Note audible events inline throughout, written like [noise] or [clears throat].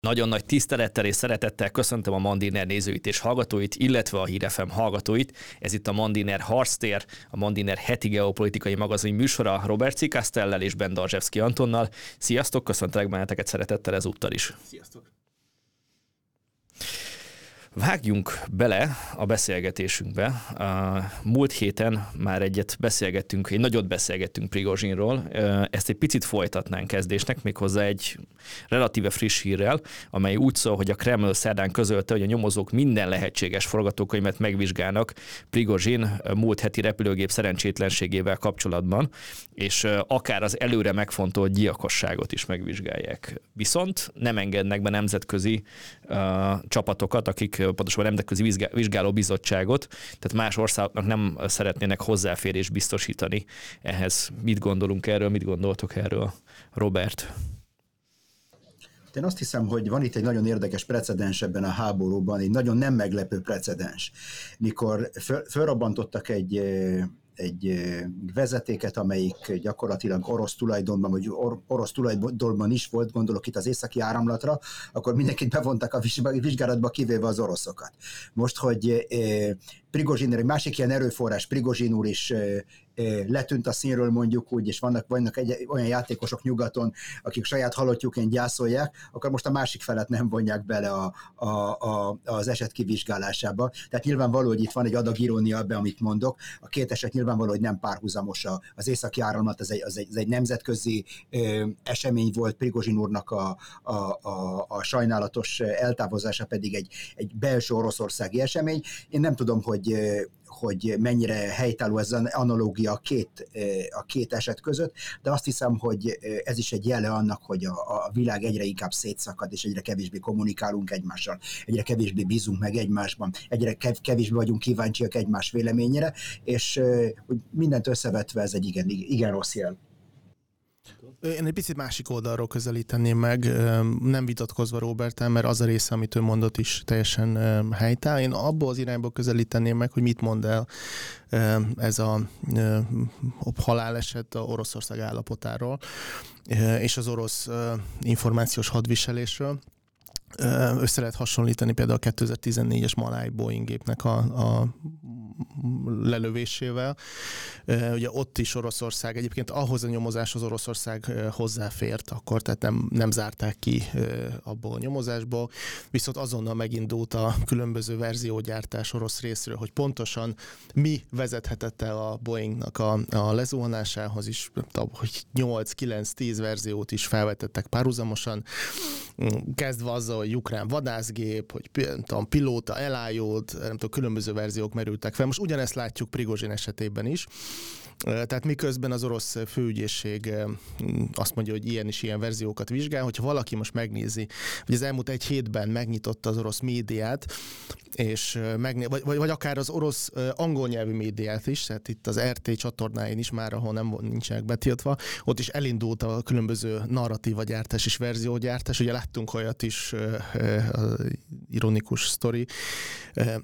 Nagyon nagy tisztelettel és szeretettel köszöntöm a Mandiner nézőit és hallgatóit, illetve a Hírefem hallgatóit. Ez itt a Mandiner Harctér, a Mandiner heti geopolitikai magazin műsora Robert Cikasztellel és Ben Darzsevszki Antonnal. Sziasztok, köszöntelek benneteket szeretettel ezúttal is. Sziasztok! Vágjunk bele a beszélgetésünkbe. Múlt héten már egyet beszélgettünk, egy nagyot beszélgettünk Prigozsinról. Ezt egy picit folytatnánk kezdésnek, méghozzá egy relatíve friss hírrel, amely úgy szól, hogy a Kreml szerdán közölte, hogy a nyomozók minden lehetséges forgatókönyvet megvizsgálnak Prigozsin múlt heti repülőgép szerencsétlenségével kapcsolatban, és akár az előre megfontolt gyilkosságot is megvizsgálják. Viszont nem engednek be nemzetközi csapatokat, akik pontosan a Nemzetközi Vizsgáló Bizottságot, tehát más országoknak nem szeretnének hozzáférés biztosítani ehhez. Mit gondolunk erről, mit gondoltok erről, Robert? Én azt hiszem, hogy van itt egy nagyon érdekes precedens ebben a háborúban, egy nagyon nem meglepő precedens. Mikor föl, egy egy vezetéket, amelyik gyakorlatilag orosz tulajdonban, vagy or, orosz tulajdonban is volt, gondolok itt az északi áramlatra, akkor mindenkit bevontak a vizsgálatba, kivéve az oroszokat. Most, hogy Prigozsin, egy másik ilyen erőforrás, Prigozsin úr is letűnt a színről mondjuk úgy, és vannak, vannak egy, olyan játékosok nyugaton, akik saját halottjukén gyászolják, akkor most a másik felet nem vonják bele a, a, a, az eset kivizsgálásába. Tehát nyilvánvaló, hogy itt van egy adag irónia ebben, amit mondok. A két eset nyilvánvaló, hogy nem párhuzamos. Az északi áramlat, ez egy, az egy, ez egy nemzetközi ö, esemény volt, Prigozsin úrnak a, a, a, a sajnálatos eltávozása pedig egy, egy belső oroszországi esemény. Én nem tudom, hogy hogy, mennyire helytálló ez az analógia a két, a két eset között, de azt hiszem, hogy ez is egy jele annak, hogy a, a világ egyre inkább szétszakad, és egyre kevésbé kommunikálunk egymással, egyre kevésbé bízunk meg egymásban, egyre kevésbé vagyunk kíváncsiak egymás véleményére, és hogy mindent összevetve ez egy igen, igen rossz jel. Én egy picit másik oldalról közelíteném meg, nem vitatkozva Robert, mert az a része, amit ő mondott is teljesen helytáll. Én abból az irányból közelíteném meg, hogy mit mond el ez a haláleset a Oroszország állapotáról és az orosz információs hadviselésről össze lehet hasonlítani például a 2014-es Maláj Boeing gépnek a, a lelövésével. Ugye ott is Oroszország, egyébként ahhoz a nyomozáshoz Oroszország hozzáfért akkor, tehát nem, nem zárták ki abból a nyomozásból, viszont azonnal megindult a különböző verziógyártás orosz részről, hogy pontosan mi vezethetett el a Boeingnak a, a lezuhanásához is, hogy 8-9-10 verziót is felvetettek párhuzamosan, kezdve azzal, hogy ukrán vadászgép, hogy tudom, pilóta elájult, nem tudom, különböző verziók merültek fel. Most ugyanezt látjuk Prigozsin esetében is. Tehát miközben az orosz főügyészség azt mondja, hogy ilyen és ilyen verziókat vizsgál, hogyha valaki most megnézi, hogy az elmúlt egy hétben megnyitotta az orosz médiát, és megné- vagy, vagy, vagy akár az orosz angol nyelvű médiát is, tehát itt az RT csatornáin is már, ahol nem nincsenek betiltva, ott is elindult a különböző narratíva gyártás és verziógyártás, ugye láttunk olyat is, ironikus sztori,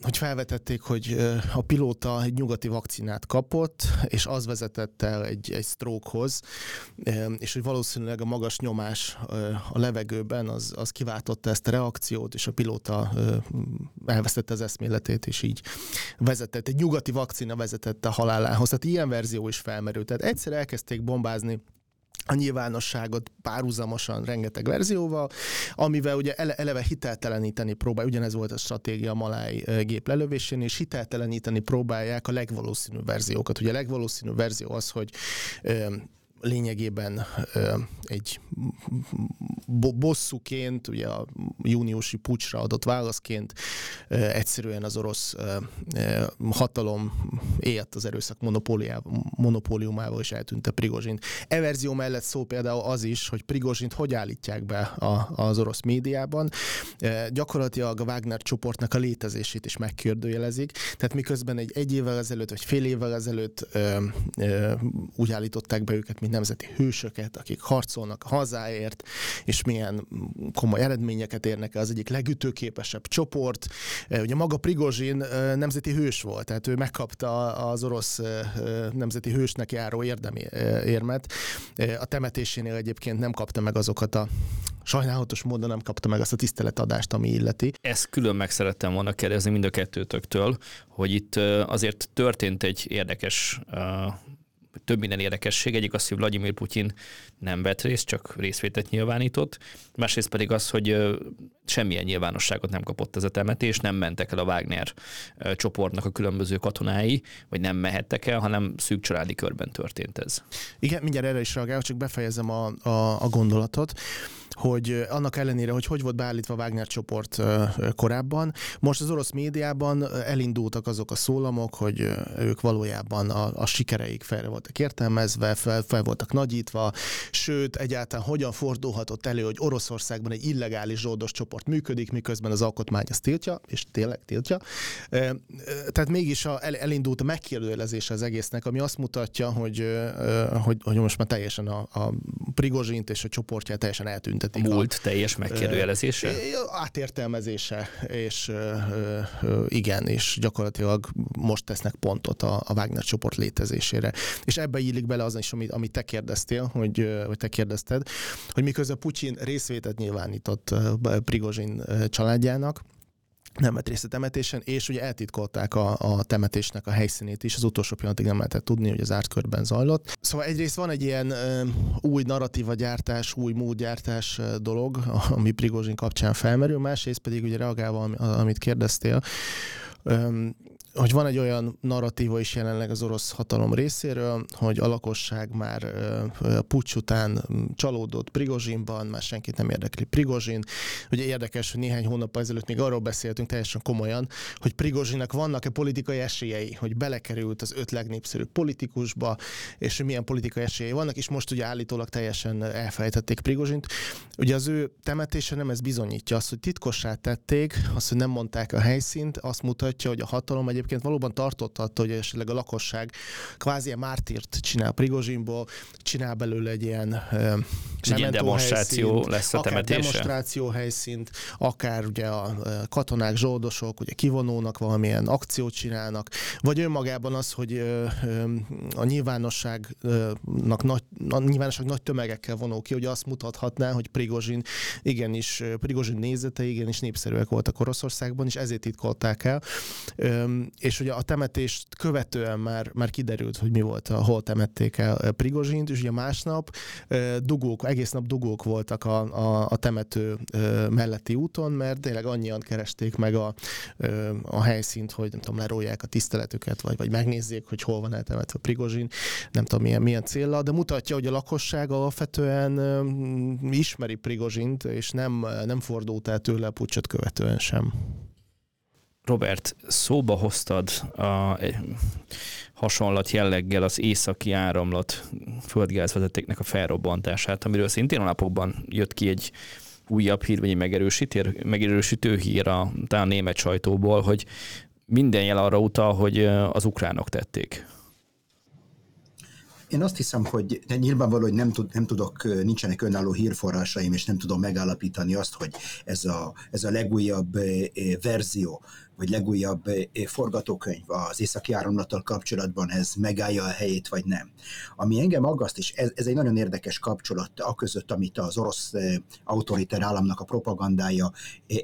hogy felvetették, hogy a pilóta egy nyugati vakcinát kapott, és az vezetett el egy, egy strokehoz, és hogy valószínűleg a magas nyomás a levegőben az, az kiváltotta ezt a reakciót, és a pilóta elvesztette az eszméletét, és így vezetett, egy nyugati vakcina vezetett a halálához. Tehát ilyen verzió is felmerült. Tehát egyszer elkezdték bombázni a nyilvánosságot párhuzamosan rengeteg verzióval, amivel ugye ele, eleve hitelteleníteni próbál, ugyanez volt a stratégia a Maláj gép lelövésén, és hitelteleníteni próbálják a legvalószínűbb verziókat. Ugye a legvalószínűbb verzió az, hogy lényegében egy bosszúként, ugye a júniusi pucsra adott válaszként egyszerűen az orosz hatalom élt az erőszak monopóliumával, és eltűnte Prigozsint. E verzió mellett szó például az is, hogy Prigozsint hogy állítják be a, az orosz médiában. Gyakorlatilag a Wagner csoportnak a létezését is megkérdőjelezik, tehát miközben egy egy évvel ezelőtt, vagy fél évvel ezelőtt úgy állították be őket, mint nemzeti hősöket, akik harcolnak a hazáért, és milyen komoly eredményeket érnek el, az egyik legütőképesebb csoport. Ugye maga Prigozsin nemzeti hős volt, tehát ő megkapta az orosz nemzeti hősnek járó érdemi érmet. A temetésénél egyébként nem kapta meg azokat a sajnálatos módon nem kapta meg azt a tiszteletadást, ami illeti. Ezt külön meg szerettem volna kérdezni mind a kettőtöktől, hogy itt azért történt egy érdekes több minden érdekesség. Egyik az, hogy Vladimir Putyin nem vett részt, csak részvételt nyilvánított. Másrészt pedig az, hogy semmilyen nyilvánosságot nem kapott ez a temetés, nem mentek el a Wagner csoportnak a különböző katonái, vagy nem mehettek el, hanem szűk családi körben történt ez. Igen, mindjárt erre is reagálok, csak befejezem a, a, a gondolatot hogy annak ellenére, hogy hogy volt beállítva Wagner csoport korábban, most az orosz médiában elindultak azok a szólamok, hogy ők valójában a, a sikereik felre voltak értelmezve, fel, fel voltak nagyítva, sőt, egyáltalán hogyan fordulhatott elő, hogy Oroszországban egy illegális zsoldos csoport működik, miközben az alkotmány azt tiltja, és tényleg tiltja. Tehát mégis a, elindult a megkérdőjelezése az egésznek, ami azt mutatja, hogy, hogy, hogy most már teljesen a, a Prigozsint és a csoportját teljesen eltűnt a múlt a, teljes megkérdőjelezése? Átértelmezése, és igen, és gyakorlatilag most tesznek pontot a, a Wagner csoport létezésére. És ebbe illik bele az is, amit, amit te kérdeztél, hogy, vagy te kérdezted, hogy miközben Putyin részvételt nyilvánított Prigozsin családjának, nem vett részt a temetésen, és ugye eltitkolták a, a temetésnek a helyszínét is, az utolsó pillanatig nem lehetett tudni, hogy az ártkörben zajlott. Szóval egyrészt van egy ilyen ö, új narratíva gyártás, új módgyártás dolog, [laughs] ami Prigozsin kapcsán felmerül, másrészt pedig ugye reagálva, amit kérdeztél, hogy van egy olyan narratíva is jelenleg az orosz hatalom részéről, hogy a lakosság már pucs után csalódott Prigozsinban, már senkit nem érdekli Prigozsin. Ugye érdekes, hogy néhány hónap ezelőtt még arról beszéltünk teljesen komolyan, hogy Prigozsinnak vannak-e politikai esélyei, hogy belekerült az öt legnépszerűbb politikusba, és hogy milyen politikai esélyei vannak, és most ugye állítólag teljesen elfelejtették Prigozsint. Ugye az ő temetése nem ez bizonyítja, azt, hogy titkossá tették, azt, hogy nem mondták a helyszínt, azt mutatja, hogy a hatalom egyébként egyébként valóban tartott attól, hogy esetleg a lakosság kvázi ilyen mártírt csinál Prigozsinból, csinál belőle egy ilyen egy ilyen demonstráció helyszínt, lesz a temetése? demonstráció helyszínt, akár ugye a katonák, zsoldosok ugye kivonónak valamilyen akciót csinálnak, vagy önmagában az, hogy a nyilvánosságnak nagy, a nyilvánosság nagy tömegekkel vonó ki, hogy azt mutathatná, hogy Prigozsin igenis, Prigozsin nézetei igenis népszerűek voltak Oroszországban, és ezért titkolták el és ugye a temetést követően már, már kiderült, hogy mi volt, hol temették el Prigozsint, és ugye másnap dugók, egész nap dugók voltak a, a, a temető melletti úton, mert tényleg annyian keresték meg a, a helyszínt, hogy nem tudom, lerolják a tiszteletüket, vagy, vagy megnézzék, hogy hol van eltemetve Prigozsin, nem tudom milyen, milyen célra, de mutatja, hogy a lakosság alapvetően ismeri Prigozsint, és nem, nem fordult el tőle a pucsot követően sem. Robert, szóba hoztad a hasonlat jelleggel az északi áramlat földgázvezetéknek a felrobbantását, amiről szintén a napokban jött ki egy újabb hír, vagy egy megerősítő, megerősítő hír a, a német sajtóból, hogy minden jel arra utal, hogy az ukránok tették. Én azt hiszem, hogy de nyilvánvaló, hogy nem, tud, nem tudok, nincsenek önálló hírforrásaim, és nem tudom megállapítani azt, hogy ez a, ez a legújabb verzió vagy legújabb eh, forgatókönyv az északi áramlattal kapcsolatban ez megállja a helyét, vagy nem. Ami engem aggaszt, és ez, ez egy nagyon érdekes kapcsolat a között, amit az orosz eh, autoriter államnak a propagandája eh,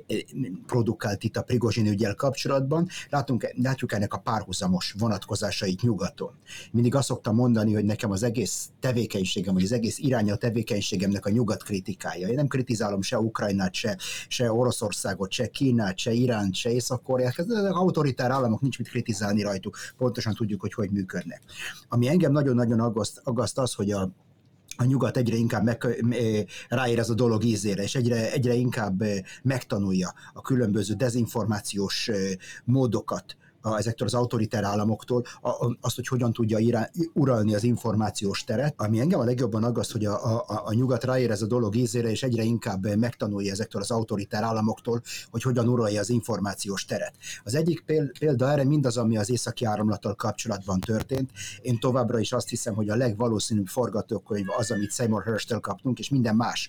produkált itt a Prigozsin ügyel kapcsolatban, látunk, látjuk ennek a párhuzamos vonatkozásait nyugaton. Mindig azt szoktam mondani, hogy nekem az egész tevékenységem, vagy az egész iránya a tevékenységemnek a nyugat kritikája. Én nem kritizálom se Ukrajnát, se, se Oroszországot, se Kínát, se Iránt, se észak Az autoritár államok nincs mit kritizálni rajtuk, pontosan tudjuk, hogy hogy működnek. Ami engem nagyon-nagyon aggaszt, aggaszt az, hogy a, a nyugat egyre inkább meg, ráér ez a dolog ízére, és egyre, egyre inkább megtanulja a különböző dezinformációs módokat, a, ezektől az autoritár államoktól, a, azt, hogy hogyan tudja irá, uralni az információs teret. Ami engem a legjobban aggaszt, hogy a, a, a nyugat ráér a dolog ízére, és egyre inkább megtanulja ezektől az autoritár államoktól, hogy hogyan uralja az információs teret. Az egyik példa erre mindaz, ami az északi áramlattal kapcsolatban történt. Én továbbra is azt hiszem, hogy a legvalószínűbb forgatókönyv az, amit Seymour Hirsch-től kaptunk, és minden más,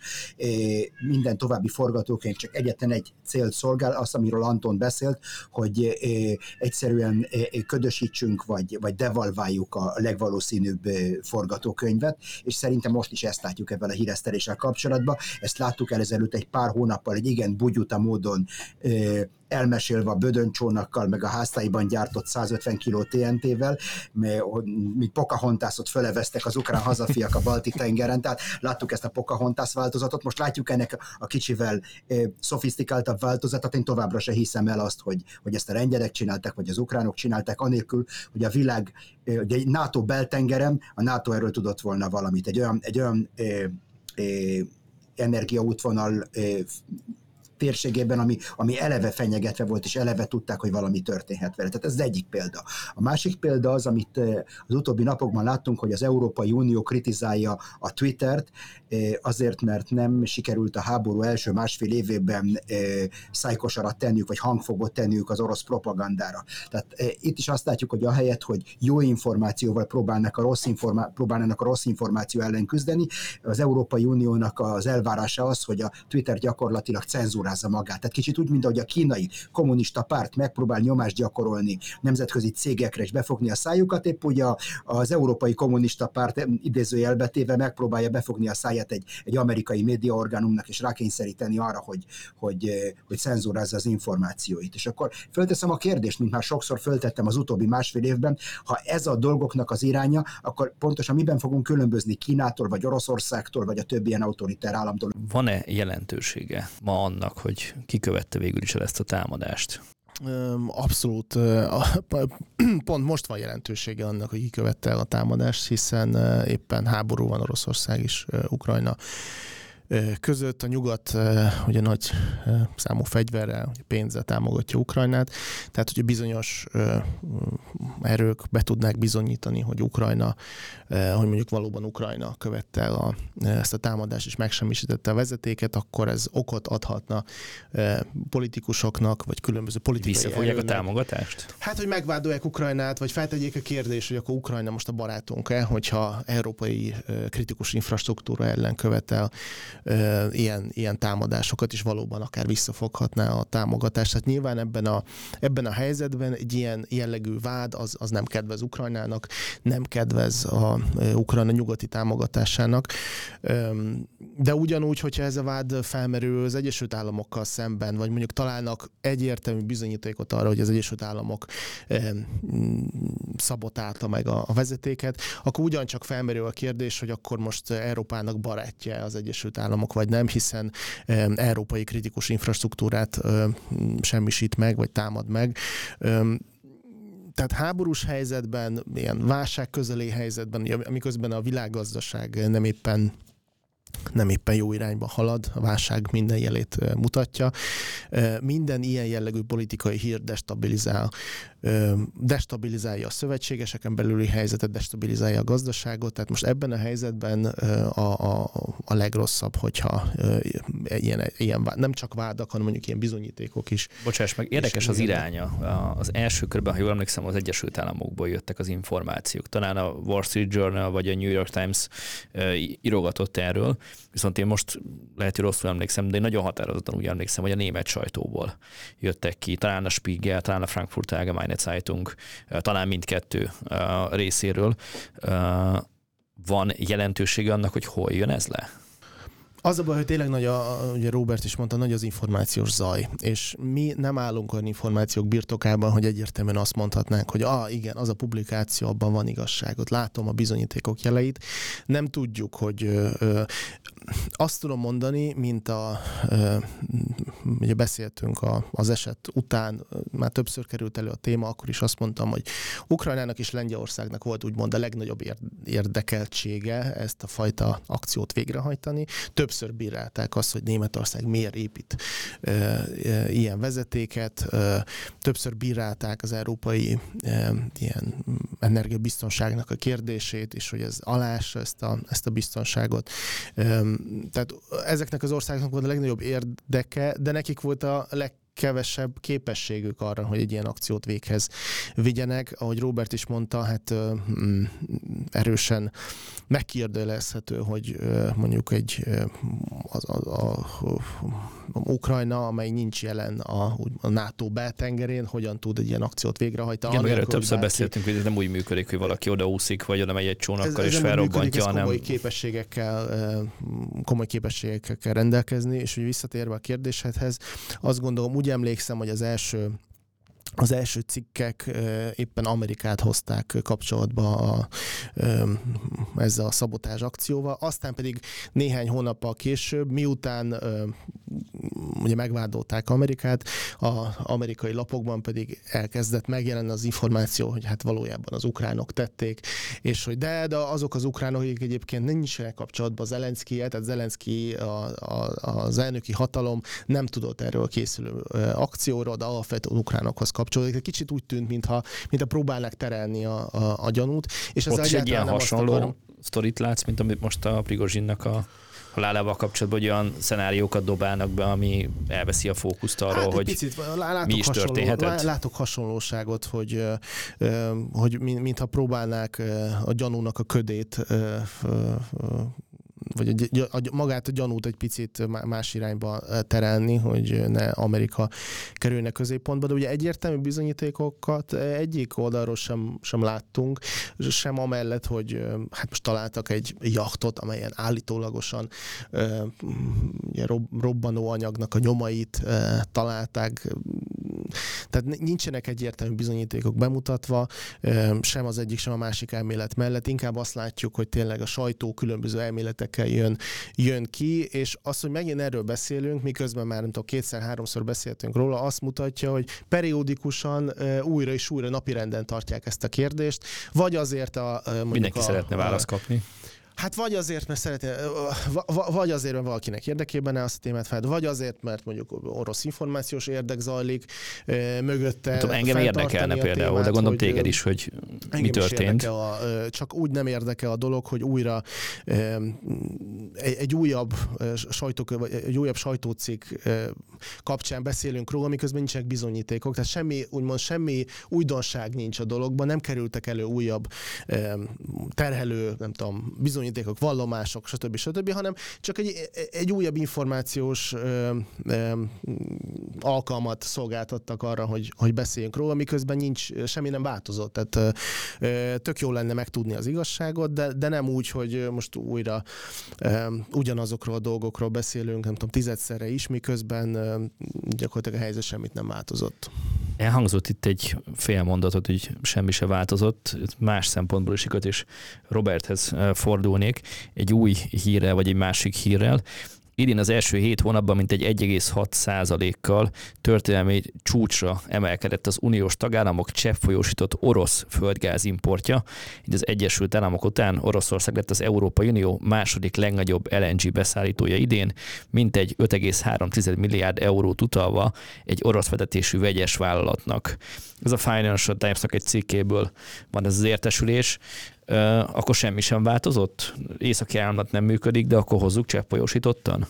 minden további forgatókönyv csak egyetlen egy célt szolgál, az, amiről Anton beszélt, hogy egy egyszerűen ködösítsünk, vagy, vagy devalváljuk a legvalószínűbb forgatókönyvet, és szerintem most is ezt látjuk ebben a híreszteléssel kapcsolatban. Ezt láttuk el ezelőtt egy pár hónappal, egy igen bugyuta módon elmesélve a bödöncsónakkal, meg a háztáiban gyártott 150 kg TNT-vel, mint Pocahontasot föleveztek az ukrán hazafiak a balti tengeren, tehát láttuk ezt a Pocahontas változatot, most látjuk ennek a kicsivel szofisztikáltabb változatát, én továbbra se hiszem el azt, hogy, hogy ezt a lengyelek csinálták, vagy az ukránok csinálták, anélkül, hogy a világ, ugye egy NATO beltengerem, a NATO erről tudott volna valamit, egy olyan, egy olyan energiaútvonal térségében, ami, ami eleve fenyegetve volt, és eleve tudták, hogy valami történhet vele. Tehát ez az egyik példa. A másik példa az, amit eh, az utóbbi napokban láttunk, hogy az Európai Unió kritizálja a Twittert, eh, azért, mert nem sikerült a háború első másfél évében eh, szájkosarat tenniük, vagy hangfogot tenniük az orosz propagandára. Tehát itt is azt látjuk, hogy ahelyett, hogy jó információval próbálnak a rossz informá- próbálnának a rossz információ ellen küzdeni, az Európai Uniónak az elvárása az, hogy a Twitter gyakorlatilag cenzúrál magyarázza magát. Tehát kicsit úgy, mint ahogy a kínai kommunista párt megpróbál nyomást gyakorolni nemzetközi cégekre és befogni a szájukat, épp ugye az európai kommunista párt idézőjelbetéve megpróbálja befogni a száját egy, egy amerikai médiaorgánumnak és rákényszeríteni arra, hogy, hogy, hogy cenzúrázza az információit. És akkor fölteszem a kérdést, mint már sokszor föltettem az utóbbi másfél évben, ha ez a dolgoknak az iránya, akkor pontosan miben fogunk különbözni Kínától, vagy Oroszországtól, vagy a többi ilyen autoritár államtól? Van-e jelentősége ma annak, hogy kikövette végül is el ezt a támadást? Abszolút. [clears throat] Pont most van jelentősége annak, hogy kikövette el a támadást, hiszen éppen háború van Oroszország és Ukrajna között a nyugat ugye nagy számú fegyverrel, pénzzel támogatja Ukrajnát, tehát hogy bizonyos erők be tudnák bizonyítani, hogy Ukrajna, hogy mondjuk valóban Ukrajna követte el a, ezt a támadást és megsemmisítette a vezetéket, akkor ez okot adhatna politikusoknak, vagy különböző politikai Visszafogják a támogatást? Hát, hogy megvádolják Ukrajnát, vagy feltegyék a kérdést, hogy akkor Ukrajna most a barátunk-e, hogyha európai kritikus infrastruktúra ellen követel ilyen, ilyen támadásokat, és valóban akár visszafoghatná a támogatást. Tehát nyilván ebben a, ebben a helyzetben egy ilyen jellegű vád az, az nem kedvez Ukrajnának, nem kedvez a Ukrajna nyugati támogatásának, de ugyanúgy, hogyha ez a vád felmerül az Egyesült Államokkal szemben, vagy mondjuk találnak egyértelmű bizonyítékot arra, hogy az Egyesült Államok szabotálta meg a, a vezetéket, akkor ugyancsak felmerül a kérdés, hogy akkor most Európának barátja az Egyesült Államok államok, vagy nem, hiszen európai kritikus infrastruktúrát semmisít meg, vagy támad meg tehát háborús helyzetben, ilyen válság közeli helyzetben, amiközben a világgazdaság nem éppen nem éppen jó irányba halad, a válság minden jelét mutatja. Minden ilyen jellegű politikai hír destabilizál destabilizálja a szövetségeseken belüli helyzetet, destabilizálja a gazdaságot, tehát most ebben a helyzetben a, a, a legrosszabb, hogyha ilyen, ilyen, nem csak vádak, hanem mondjuk ilyen bizonyítékok is. Bocsáss meg, érdekes az iránya. Az első körben, ha jól emlékszem, az Egyesült Államokból jöttek az információk. Talán a Wall Street Journal vagy a New York Times írogatott erről, viszont én most lehet, hogy rosszul emlékszem, de én nagyon határozottan úgy emlékszem, hogy a német sajtóból jöttek ki. Talán a Spiegel, talán a Frankfurt Allgemeine Zeitung, talán mindkettő részéről. Van jelentősége annak, hogy hol jön ez le? Az a baj, hogy tényleg nagy, a, ugye Robert is mondta, nagy az információs zaj, és mi nem állunk olyan információk birtokában, hogy egyértelműen azt mondhatnánk, hogy ah, igen, az a publikáció, abban van igazságot, látom a bizonyítékok jeleit. Nem tudjuk, hogy ö, ö, azt tudom mondani, mint a, ö, ugye beszéltünk a, az eset után, már többször került elő a téma, akkor is azt mondtam, hogy Ukrajnának és Lengyelországnak volt úgymond a legnagyobb érdekeltsége ezt a fajta akciót végrehajtani. Több többször bírálták azt, hogy Németország miért épít e, e, ilyen vezetéket, e, többször bírálták az európai e, ilyen energiabiztonságnak a kérdését, és hogy ez alás ezt a, ezt a biztonságot. E, tehát ezeknek az országoknak volt a legnagyobb érdeke, de nekik volt a leg kevesebb képességük arra, hogy egy ilyen akciót véghez vigyenek. Ahogy Robert is mondta, hát mm, erősen megkérdőjelezhető, hogy mondjuk egy az, a, a, a, Ukrajna, amely nincs jelen a, a NATO beltengerén, hogyan tud egy ilyen akciót végrehajtani. Igen, erről többször bárki... beszéltünk, hogy ez nem úgy működik, hogy valaki odaúszik, vagy oda megy egy csónakkal ez, és felrobbantja, hanem... Komoly képességekkel, komoly képességekkel kell rendelkezni, és hogy visszatérve a kérdéshez, azt gondolom, úgy emlékszem, hogy az első az első cikkek éppen Amerikát hozták kapcsolatba a, ezzel a szabotás akcióval, aztán pedig néhány hónappal később, miután ugye megvádolták Amerikát, az amerikai lapokban pedig elkezdett megjelenni az információ, hogy hát valójában az ukránok tették, és hogy de, de azok az ukránok, akik egyébként nincsenek kapcsolatban Zelenszky, tehát Zelenszky a, a, az elnöki hatalom nem tudott erről a készülő akcióról, de alapvetően ukránokhoz kapcsolódik. Egy kicsit úgy tűnt, mintha, mintha próbálnak terelni a, a, a gyanút. És ez egy ilyen hasonló akarom... sztorit látsz, mint amit most a Prigozsinnak a halálával kapcsolatban hogy olyan szenáriókat dobálnak be, ami elveszi a fókuszt arról, hát, hogy picit, látok mi is hasonló, történhetett. Látok hasonlóságot, hogy, hogy mintha próbálnák a gyanúnak a ködét vagy a, a, magát a gyanút egy picit más irányba terelni, hogy ne Amerika kerülne középpontba, de ugye egyértelmű bizonyítékokat egyik oldalról sem, sem láttunk, sem amellett, hogy hát most találtak egy jachtot, amelyen állítólagosan ugye, robbanó anyagnak a nyomait találták, tehát nincsenek egyértelmű bizonyítékok bemutatva, sem az egyik, sem a másik elmélet mellett. Inkább azt látjuk, hogy tényleg a sajtó különböző elméletekkel jön, jön ki, és az, hogy megint erről beszélünk, miközben már nem tudom, kétszer-háromszor beszéltünk róla, azt mutatja, hogy periódikusan újra és újra napirenden tartják ezt a kérdést, vagy azért a... Mindenki a, szeretne választ kapni. Hát vagy azért, mert szeretné, vagy azért, mert valakinek érdekében azt a témát fel, vagy azért, mert mondjuk orosz információs érdek zajlik mögötte. Tudom, engem érdekelne például, témát, de gondolom hogy, téged is, hogy mi történt. A, csak úgy nem érdekel a dolog, hogy újra egy, egy újabb sajtó, egy újabb sajtócikk kapcsán beszélünk róla, miközben nincsenek bizonyítékok, tehát semmi, úgymond semmi újdonság nincs a dologban, nem kerültek elő újabb terhelő, nem tudom, bizonyítékok, vallomások, stb. stb., hanem csak egy, egy újabb információs ö, ö, alkalmat szolgáltattak arra, hogy, hogy beszéljünk róla, miközben nincs, semmi nem változott. Tehát tök jó lenne megtudni az igazságot, de, de nem úgy, hogy most újra ugyanazokról a dolgokról beszélünk, nem tudom, tizedszerre is, miközben gyakorlatilag a helyzet semmit nem változott. Elhangzott itt egy fél mondatot, hogy semmi se változott, más szempontból is és Roberthez fordul indulnék egy új hírrel, vagy egy másik hírrel. Idén az első hét hónapban mintegy 1,6%-kal történelmi csúcsra emelkedett az uniós tagállamok cseppfolyósított orosz földgáz importja. Így az Egyesült Államok után Oroszország lett az Európai Unió második legnagyobb LNG beszállítója idén, mintegy 5,3 milliárd eurót utalva egy orosz vezetésű vegyes vállalatnak. Ez a Financial Times-nak egy cikkéből van ez az értesülés akkor semmi sem változott? Északi államnak nem működik, de akkor hozzuk cseppfolyósítottan?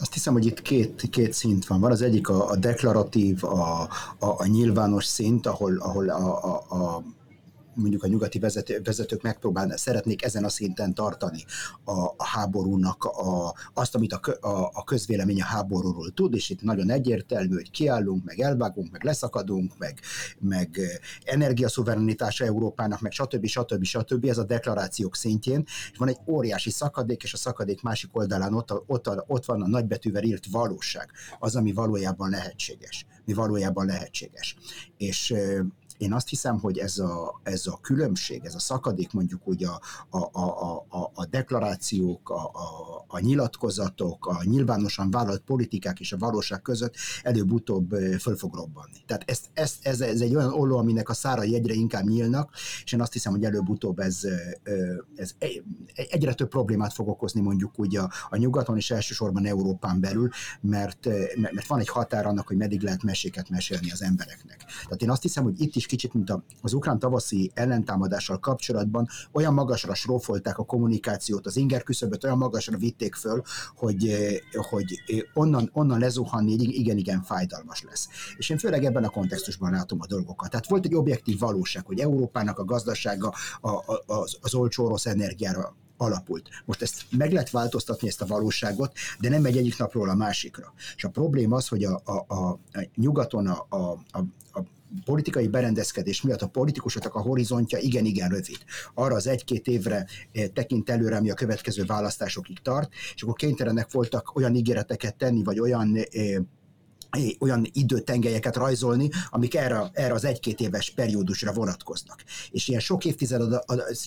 Azt hiszem, hogy itt két, két szint van. Van az egyik a, a deklaratív, a, a, a nyilvános szint, ahol, ahol a, a, a mondjuk a nyugati vezető, vezetők megpróbálnak, szeretnék ezen a szinten tartani a, a háborúnak a, azt, amit a, a, a közvélemény a háborúról tud, és itt nagyon egyértelmű, hogy kiállunk, meg elvágunk, meg leszakadunk, meg, meg energiaszuverenitása Európának, meg stb. stb. stb. Ez a deklarációk szintjén, és van egy óriási szakadék, és a szakadék másik oldalán ott, ott, ott van a nagybetűvel írt valóság, az, ami valójában lehetséges. Mi valójában lehetséges. És én azt hiszem, hogy ez a, ez a különbség, ez a szakadék mondjuk úgy a, a, a, a, a deklarációk, a, a, a nyilatkozatok, a nyilvánosan vállalt politikák és a valóság között előbb-utóbb föl fog robbanni. Tehát ezt, ezt, ez, ez egy olyan olló, aminek a szára egyre inkább nyílnak, és én azt hiszem, hogy előbb-utóbb ez, ez egyre több problémát fog okozni mondjuk úgy a, a nyugaton és elsősorban Európán belül, mert, mert van egy határ annak, hogy meddig lehet meséket mesélni az embereknek. Tehát én azt hiszem, hogy itt is is kicsit, mint az ukrán tavaszi ellentámadással kapcsolatban, olyan magasra srófolták a kommunikációt, az inger küszöböt olyan magasra vitték föl, hogy, hogy onnan, onnan lezuhanni igen-igen fájdalmas lesz. És én főleg ebben a kontextusban látom a dolgokat. Tehát volt egy objektív valóság, hogy Európának a gazdasága a, a, az, az olcsó orosz energiára alapult. Most ezt meg lehet változtatni, ezt a valóságot, de nem megy egyik napról a másikra. És a probléma az, hogy a, a, a, a nyugaton a, a, a, a politikai berendezkedés miatt a politikusoknak a horizontja igen-igen rövid. Arra az egy-két évre eh, tekint előre, ami a következő választásokig tart, és akkor kénytelenek voltak olyan ígéreteket tenni, vagy olyan eh, olyan időtengelyeket rajzolni, amik erre, erre az egy-két éves periódusra vonatkoznak. És ilyen sok évtized,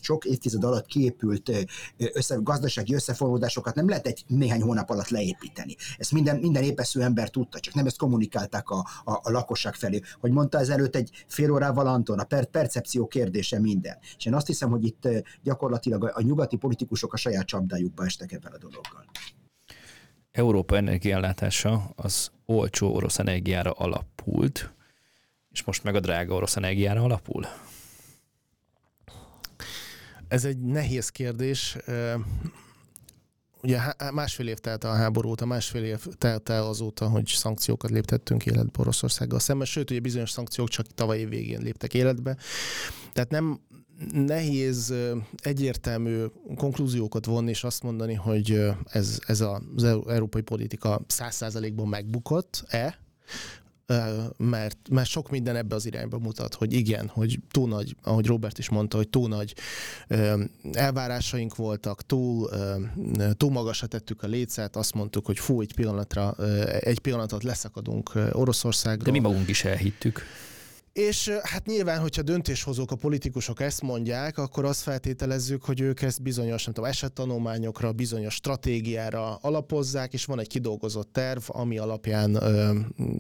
sok évtized alatt kiépült össze, gazdasági összefonódásokat nem lehet egy néhány hónap alatt leépíteni. Ezt minden, minden épesző ember tudta, csak nem ezt kommunikálták a, a, a lakosság felé. Hogy mondta ezelőtt egy fél órával Anton, a per, percepció kérdése minden. És én azt hiszem, hogy itt gyakorlatilag a, a nyugati politikusok a saját csapdájukba estek ebben a dologgal. Európa energiállátása az olcsó orosz energiára alapult, és most meg a drága orosz energiára alapul? Ez egy nehéz kérdés. Ugye másfél év telt a háború óta, másfél év telt el azóta, hogy szankciókat léptettünk életbe Oroszországgal szemben, sőt, ugye bizonyos szankciók csak tavaly év végén léptek életbe. Tehát nem nehéz egyértelmű konklúziókat vonni, és azt mondani, hogy ez, ez az európai politika száz százalékban megbukott-e, mert, mert sok minden ebbe az irányba mutat, hogy igen, hogy túl nagy, ahogy Robert is mondta, hogy túl nagy elvárásaink voltak, túl, túl magasra tettük a lécet, azt mondtuk, hogy fú, egy pillanatra, egy pillanatot leszakadunk Oroszországról. De mi magunk is elhittük. És hát nyilván, hogyha döntéshozók, a politikusok ezt mondják, akkor azt feltételezzük, hogy ők ezt bizonyos, nem tudom, esettanulmányokra, bizonyos stratégiára alapozzák, és van egy kidolgozott terv, ami alapján,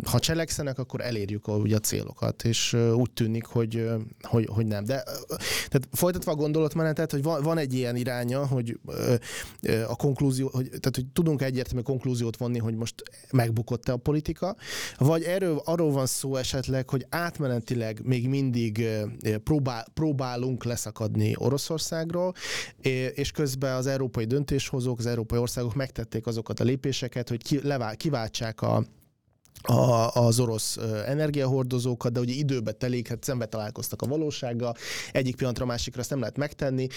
ha cselekszenek, akkor elérjük ugye a célokat, és úgy tűnik, hogy, hogy, hogy nem. De tehát folytatva a gondolatmenetet, hogy van, van egy ilyen iránya, hogy a konklúzió, hogy, tehát hogy tudunk egyértelmű konklúziót vonni, hogy most megbukott-e a politika, vagy erről arról van szó esetleg, hogy átmenet átmenetileg még mindig próbál, próbálunk leszakadni Oroszországról, és közben az európai döntéshozók, az európai országok megtették azokat a lépéseket, hogy kiváltsák a a, az orosz energiahordozókat, de ugye időbe telik, hát szembe találkoztak a valósággal, egyik pillanatra másikra ezt nem lehet megtenni,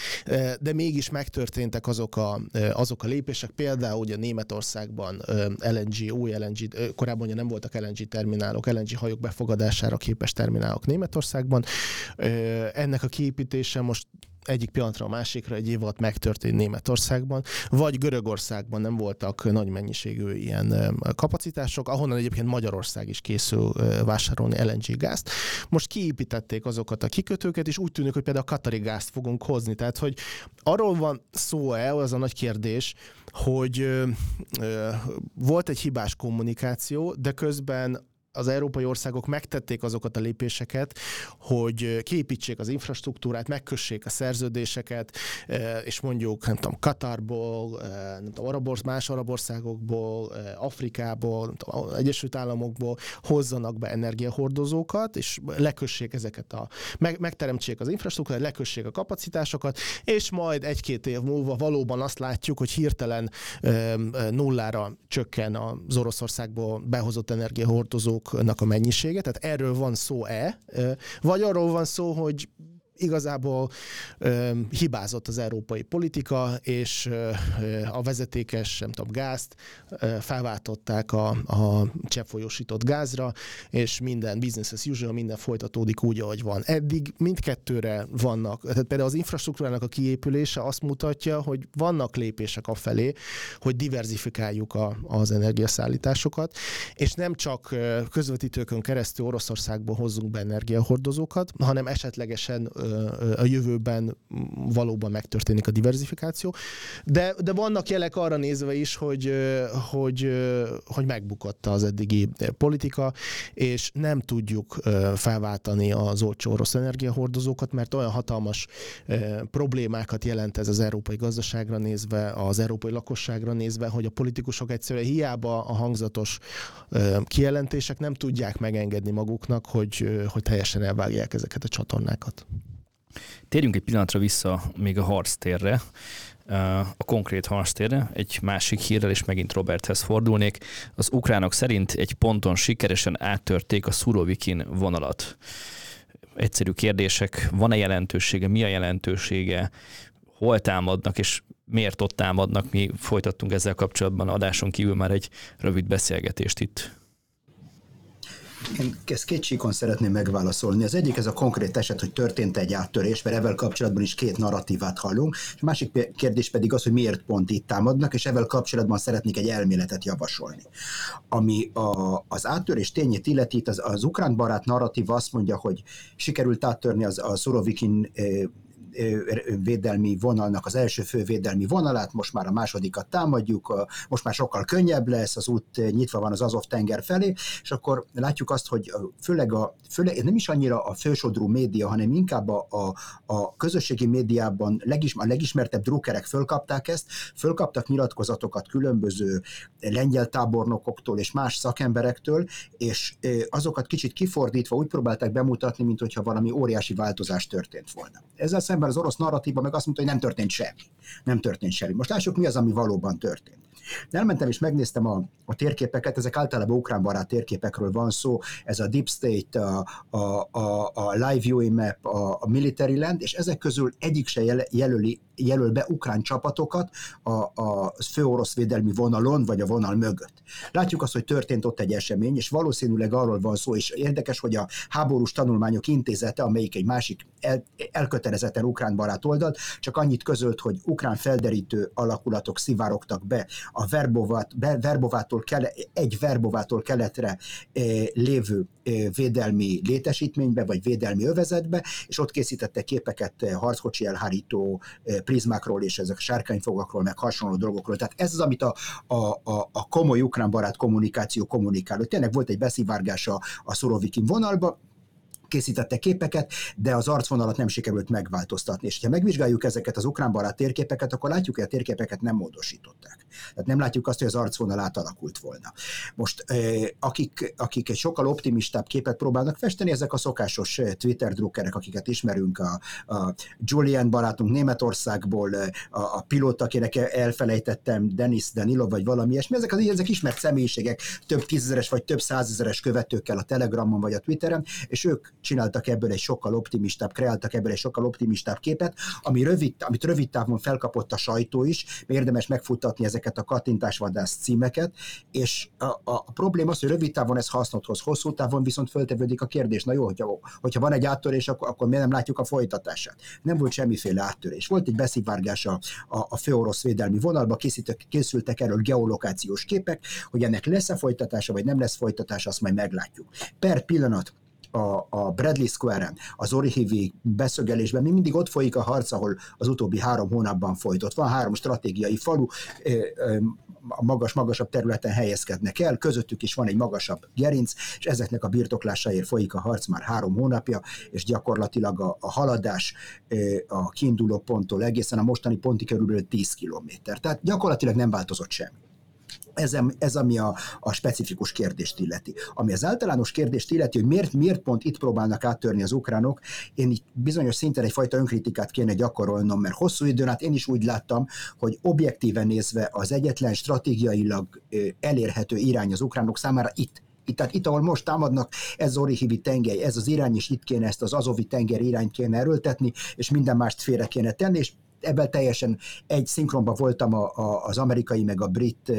de mégis megtörténtek azok a, azok a lépések, például ugye Németországban LNG, új LNG, korábban ugye nem voltak LNG terminálok, LNG hajók befogadására képes terminálok Németországban. Ennek a kiépítése most egyik pillanatra a másikra egy év alatt megtörtént Németországban, vagy Görögországban nem voltak nagy mennyiségű ilyen kapacitások, ahonnan egyébként Magyarország is készül vásárolni LNG gázt. Most kiépítették azokat a kikötőket, és úgy tűnik, hogy például a katari gázt fogunk hozni. Tehát, hogy arról van szó-e, az a nagy kérdés, hogy ö, ö, volt egy hibás kommunikáció, de közben az európai országok megtették azokat a lépéseket, hogy kiépítsék az infrastruktúrát, megkössék a szerződéseket, eh, és mondjuk, nem tudom, Katarból, eh, nem tudom, arab, más arab országokból, eh, Afrikából, nem tudom, Egyesült Államokból hozzanak be energiahordozókat, és lekössék ezeket a, meg, megteremtsék az infrastruktúrát, lekössék a kapacitásokat, és majd egy-két év múlva valóban azt látjuk, hogy hirtelen nullára csökken az Oroszországból behozott energiahordozók anyagoknak a mennyisége, tehát erről van szó-e, vagy arról van szó, hogy igazából ö, hibázott az európai politika, és ö, a vezetékes, nem tudom, gázt ö, felváltották a, a cseppfolyósított gázra, és minden business as usual, minden folytatódik úgy, ahogy van. Eddig mindkettőre vannak, tehát például az infrastruktúrának a kiépülése azt mutatja, hogy vannak lépések a felé, hogy diversifikáljuk a, az energiaszállításokat, és nem csak közvetítőkön keresztül Oroszországból hozzunk be energiahordozókat, hanem esetlegesen a jövőben valóban megtörténik a diversifikáció. De, de vannak jelek arra nézve is, hogy, hogy, hogy megbukott az eddigi politika, és nem tudjuk felváltani az olcsó orosz energiahordozókat, mert olyan hatalmas problémákat jelent ez az európai gazdaságra nézve, az európai lakosságra nézve, hogy a politikusok egyszerűen hiába a hangzatos kijelentések nem tudják megengedni maguknak, hogy, hogy teljesen elvágják ezeket a csatornákat. Térjünk egy pillanatra vissza még a harctérre, a konkrét harctérre, egy másik hírrel, és megint Roberthez fordulnék. Az ukránok szerint egy ponton sikeresen áttörték a Szurovikin vonalat. Egyszerű kérdések, van-e jelentősége, mi a jelentősége, hol támadnak, és miért ott támadnak. Mi folytattunk ezzel kapcsolatban adáson kívül már egy rövid beszélgetést itt. Én ezt két síkon szeretném megválaszolni. Az egyik ez a konkrét eset, hogy történt egy áttörés, mert ezzel kapcsolatban is két narratívát hallunk. A másik kérdés pedig az, hogy miért pont itt támadnak, és ezzel kapcsolatban szeretnék egy elméletet javasolni. Ami a, az áttörés tényét illeti, az, az ukrán barát narratív azt mondja, hogy sikerült áttörni az, a Surovikin védelmi vonalnak az első fő védelmi vonalát, most már a másodikat támadjuk, most már sokkal könnyebb lesz, az út nyitva van az Azov tenger felé, és akkor látjuk azt, hogy főleg, a, főleg nem is annyira a fősodrú média, hanem inkább a, a, a közösségi médiában legis, a legismertebb drukkerek fölkapták ezt, fölkaptak nyilatkozatokat különböző lengyel tábornokoktól és más szakemberektől, és azokat kicsit kifordítva úgy próbálták bemutatni, mint hogyha valami óriási változás történt volna. Ezzel szemben az orosz narratíva meg azt mondta, hogy nem történt semmi. Nem történt semmi. Most lássuk, mi az, ami valóban történt. De elmentem és megnéztem a, a térképeket, ezek általában ukrán barát térképekről van szó, ez a Deep State, a, a, a, a Live View Map, a, a Military Land, és ezek közül egyik se jelöli, jelöl be ukrán csapatokat a, a fő orosz védelmi vonalon, vagy a vonal mögött. Látjuk azt, hogy történt ott egy esemény, és valószínűleg arról van szó, és érdekes, hogy a háborús tanulmányok intézete, amelyik egy másik el, elkötelezetten ukrán barát oldalt, csak annyit közölt, hogy ukrán felderítő alakulatok szivárogtak be a Verbovát, Verbovától kele, egy Verbovától keletre e, lévő e, védelmi létesítménybe, vagy védelmi övezetbe, és ott készítette képeket e, harckocsi elhárító e, prizmákról, és ezek sárkányfogakról, meg hasonló dolgokról. Tehát ez az, amit a, a, a, a komoly ukrán barát kommunikáció kommunikál. Tényleg volt egy beszivárgás a, a Szorovikin vonalba, készítette képeket, de az arcvonalat nem sikerült megváltoztatni. És ha megvizsgáljuk ezeket az ukrán barát térképeket, akkor látjuk, hogy a térképeket nem módosították. Tehát nem látjuk azt, hogy az arcvonal átalakult volna. Most akik, akik egy sokkal optimistább képet próbálnak festeni, ezek a szokásos Twitter drukkerek, akiket ismerünk, a, a Julian barátunk Németországból, a, a pilóta, akinek elfelejtettem, Denis Danilov, vagy valami ilyesmi, ezek, az, ezek ismert személyiségek, több tízezeres vagy több százezeres követőkkel a Telegramon vagy a Twitteren, és ők csináltak ebből egy sokkal optimistább, kreáltak ebből egy sokkal optimistább képet, ami rövid, amit rövid távon felkapott a sajtó is, érdemes megfutatni ezeket a kattintásvadász címeket, és a, a, a probléma az, hogy rövid távon ez hasznot hoz, hosszú távon viszont föltevődik a kérdés, na jó, hogyha, hogyha van egy áttörés, akkor, akkor miért nem látjuk a folytatását? Nem volt semmiféle áttörés. Volt egy beszivárgás a, a, a főorosz védelmi vonalba, készítek, készültek erről geolokációs képek, hogy ennek lesz-e folytatása, vagy nem lesz folytatása, azt majd meglátjuk. Per pillanat a, a Bradley Square-en, az Orihivi beszögelésben mi mindig ott folyik a harc, ahol az utóbbi három hónapban folyt. Ott van három stratégiai falu, magas-magasabb területen helyezkednek el, közöttük is van egy magasabb gerinc, és ezeknek a birtoklásáért folyik a harc már három hónapja, és gyakorlatilag a, a haladás a kiinduló ponttól egészen a mostani ponti körülbelül 10 kilométer. Tehát gyakorlatilag nem változott semmi. Ez, ez ami a, a specifikus kérdést illeti. Ami az általános kérdést illeti, hogy miért, miért pont itt próbálnak áttörni az ukránok, én itt bizonyos szinten egyfajta önkritikát kéne gyakorolnom, mert hosszú időn át én is úgy láttam, hogy objektíven nézve az egyetlen stratégiailag elérhető irány az ukránok számára itt itt, tehát itt, ahol most támadnak, ez Orihivi tengely, ez az irány, és itt kéne ezt az Azovi tenger irányt kéne erőltetni, és minden mást félre kéne tenni, és ebben teljesen egy szinkronban voltam a, a, az amerikai meg a brit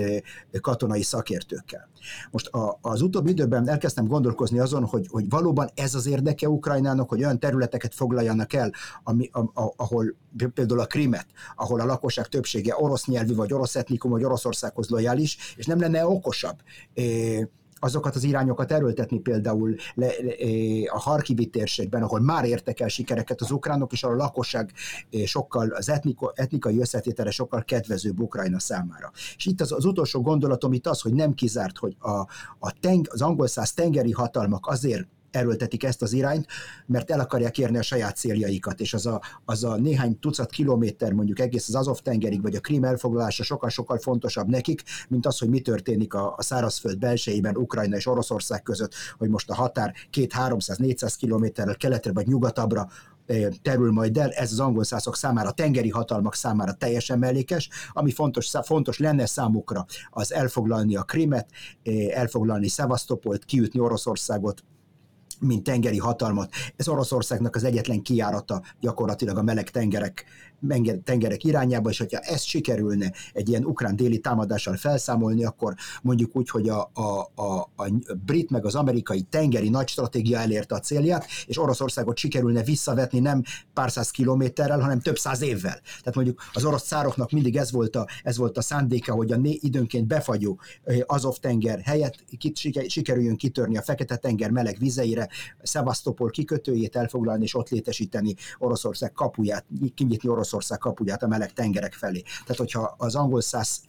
katonai szakértőkkel. Most a, az utóbbi időben elkezdtem gondolkozni azon, hogy, hogy valóban ez az érdeke Ukrajnának, hogy olyan területeket foglaljanak el, ami, a, a, ahol például a Krimet, ahol a lakosság többsége orosz nyelvű, vagy orosz etnikum, vagy Oroszországhoz lojális, és nem lenne okosabb azokat az irányokat erőltetni például le, le, a Harkivi térségben, ahol már értek el sikereket az ukránok, és a lakosság sokkal, az etniko, etnikai összetétele sokkal kedvezőbb Ukrajna számára. És itt az, az utolsó gondolatom itt az, hogy nem kizárt, hogy a, a teng, az angol száz tengeri hatalmak azért erőltetik ezt az irányt, mert el akarják érni a saját céljaikat, és az a, az a néhány tucat kilométer mondjuk egész az Azov tengerig, vagy a Krím elfoglalása sokkal-sokkal fontosabb nekik, mint az, hogy mi történik a, a szárazföld belsejében, Ukrajna és Oroszország között, hogy most a határ két 300-400 kilométerrel keletre vagy nyugatabbra terül majd el, ez az angol szászok számára, tengeri hatalmak számára teljesen mellékes, ami fontos, fontos lenne számukra az elfoglalni a Krimet, elfoglalni Szevasztopolt, kiütni Oroszországot, mint tengeri hatalmat. Ez Oroszországnak az egyetlen kiárata gyakorlatilag a meleg tengerek tengerek irányába, és hogyha ezt sikerülne egy ilyen ukrán déli támadással felszámolni, akkor mondjuk úgy, hogy a, a, a, a brit meg az amerikai tengeri nagy stratégia elérte a célját, és Oroszországot sikerülne visszavetni nem pár száz kilométerrel, hanem több száz évvel. Tehát mondjuk az orosz cároknak mindig ez volt a, ez volt a szándéka, hogy a né, időnként befagyó Azov tenger helyett sikerüljön kitörni a Fekete-tenger meleg vizeire, Szevasztopol kikötőjét elfoglalni és ott létesíteni Oroszország kapuját, kinyitni Orosz Oroszország kapuját a meleg tengerek felé. Tehát, hogyha az angol száz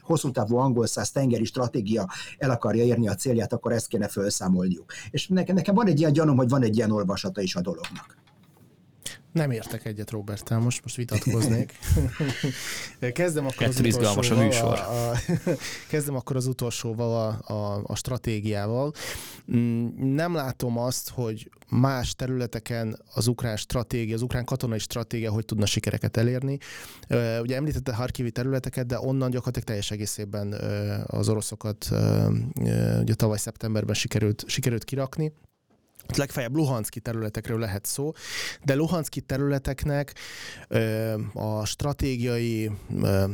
hosszú távú angol száz tengeri stratégia el akarja érni a célját, akkor ezt kéne felszámolniuk. És nekem, nekem van egy ilyen gyanom, hogy van egy ilyen olvasata is a dolognak. Nem értek egyet Roberttel, most, most vitatkoznék. [laughs] kezdem akkor az utolsóval, a műsor. A, a, [laughs] kezdem akkor az utolsóval a, a, a stratégiával. Mm, nem látom azt, hogy más területeken az ukrán stratégia, az ukrán katonai stratégia hogy tudna sikereket elérni. Ugye említette Harkivi területeket, de onnan gyakorlatilag teljes egészében az oroszokat ugye tavaly szeptemberben sikerült, sikerült kirakni legfeljebb Luhanszki területekről lehet szó, de Luhanszki területeknek ö, a stratégiai ö,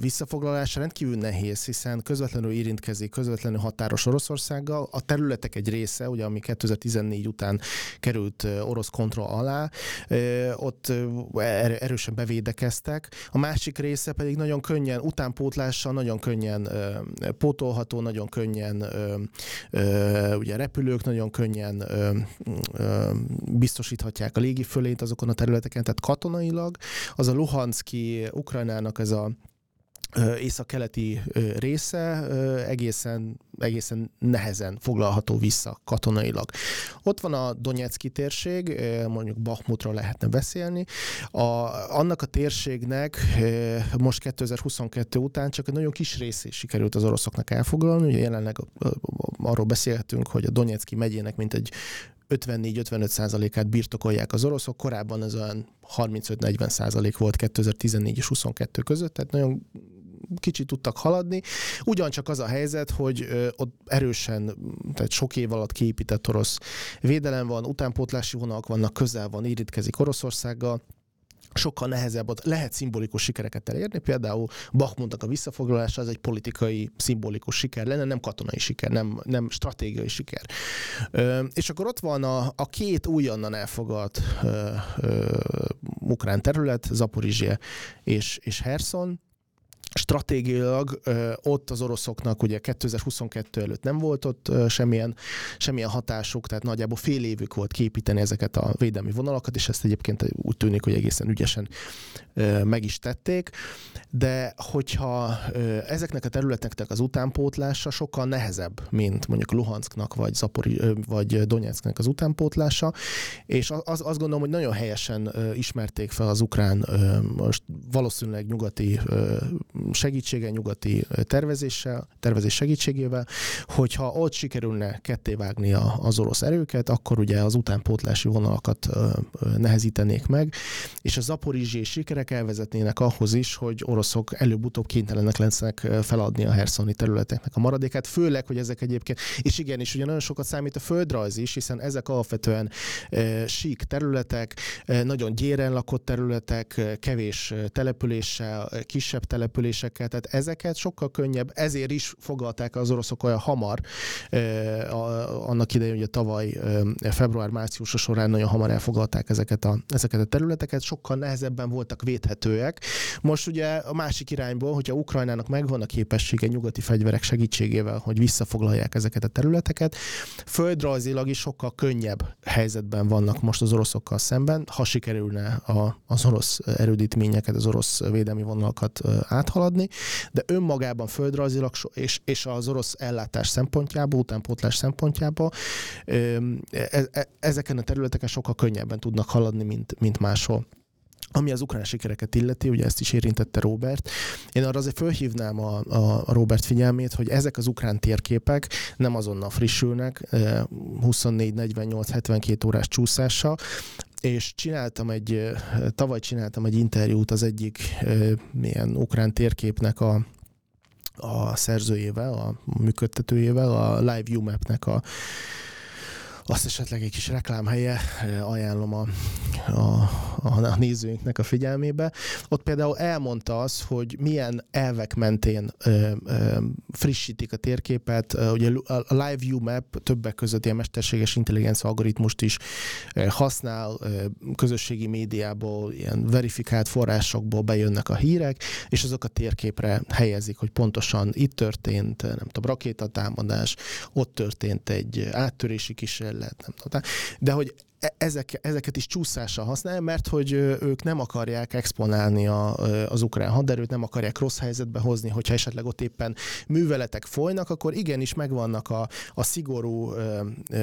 visszafoglalása rendkívül nehéz, hiszen közvetlenül érintkezik, közvetlenül határos Oroszországgal. A területek egy része, ugye ami 2014 után került orosz kontroll alá, ö, ott er, erősen bevédekeztek. A másik része pedig nagyon könnyen, utánpótlással nagyon könnyen ö, pótolható, nagyon könnyen ö, ö, ugye repülők nagyon könnyen ö, biztosíthatják a légi fölét azokon a területeken, tehát katonailag az a Luhanszki, Ukrajnának ez a észak-keleti része egészen, egészen nehezen foglalható vissza katonailag. Ott van a Donetszki térség, mondjuk Bakhmutra lehetne beszélni. A, annak a térségnek most 2022 után csak egy nagyon kis részét sikerült az oroszoknak elfoglalni. Ugye jelenleg arról beszélhetünk, hogy a Donetszki megyének mint egy 54-55 százalékát birtokolják az oroszok, korábban ez olyan 35-40 százalék volt 2014 és 22 között, tehát nagyon kicsit tudtak haladni. Ugyancsak az a helyzet, hogy ott erősen, tehát sok év alatt kiépített orosz védelem van, utánpótlási vonalak vannak, közel van, érintkezik Oroszországgal, sokkal nehezebb, ott lehet szimbolikus sikereket elérni, például Bachmundnak a visszafoglalása az egy politikai, szimbolikus siker lenne, nem katonai siker, nem, nem stratégiai siker. Ö, és akkor ott van a, a két újonnan elfogadt ö, ö, ukrán terület, Zaporizsia és, és Herson, stratégiailag ott az oroszoknak ugye 2022 előtt nem volt ott semmilyen, semmilyen hatásuk, tehát nagyjából fél évük volt képíteni ezeket a védelmi vonalakat, és ezt egyébként úgy tűnik, hogy egészen ügyesen meg is tették, de hogyha ezeknek a területeknek az utánpótlása sokkal nehezebb, mint mondjuk Luhansknak vagy Zapori, vagy Donetsknek az utánpótlása, és az, azt gondolom, hogy nagyon helyesen ismerték fel az ukrán valószínűleg nyugati segítsége, nyugati tervezéssel, tervezés segítségével, hogyha ott sikerülne kettévágni az orosz erőket, akkor ugye az utánpótlási vonalakat nehezítenék meg, és a zaporizsi sikerek elvezetnének ahhoz is, hogy oroszok előbb-utóbb kénytelenek lesznek feladni a herszoni területeknek a maradékát, főleg, hogy ezek egyébként, és igen, és ugye nagyon sokat számít a földrajz is, hiszen ezek alapvetően e, sík területek, nagyon gyéren lakott területek, kevés településsel, kisebb településsel, településekkel, tehát ezeket sokkal könnyebb, ezért is fogalták az oroszok olyan hamar, annak idején, ugye tavaly február-március során nagyon hamar elfogadták ezeket a, ezeket a területeket, sokkal nehezebben voltak védhetőek. Most ugye a másik irányból, hogyha Ukrajnának megvan a képessége nyugati fegyverek segítségével, hogy visszafoglalják ezeket a területeket, földrajzilag is sokkal könnyebb helyzetben vannak most az oroszokkal szemben, ha sikerülne a, az orosz erődítményeket, az orosz védelmi vonalakat áthaladni, de önmagában földrajzilag és, és az orosz ellátás szempontjából, utánpótlás szempontjából e, e, ezeken a területeken sokkal könnyebben tudnak haladni, mint, mint máshol. Ami az ukrán sikereket illeti, ugye ezt is érintette Robert, én arra azért fölhívnám a, a Robert figyelmét, hogy ezek az ukrán térképek nem azonnal frissülnek, 24, 48, 72 órás csúszással, és csináltam egy, tavaly csináltam egy interjút az egyik milyen ukrán térképnek a, a szerzőjével, a működtetőjével, a Live UMAP-nek a azt esetleg egy kis reklámhelye, ajánlom a, a, a nézőinknek a figyelmébe. Ott például elmondta az, hogy milyen elvek mentén ö, ö, frissítik a térképet. Ugye a Live View Map többek között ilyen mesterséges intelligencia algoritmust is használ, közösségi médiából, ilyen verifikált forrásokból bejönnek a hírek, és azok a térképre helyezik, hogy pontosan itt történt, nem tudom, rakétatámadás, ott történt egy áttörési kísérlet, lehet, nem tudom. De hogy ezek, ezeket is csúszással használja, mert hogy ők nem akarják exponálni a, az ukrán haderőt, nem akarják rossz helyzetbe hozni, hogyha esetleg ott éppen műveletek folynak, akkor igenis megvannak a, a szigorú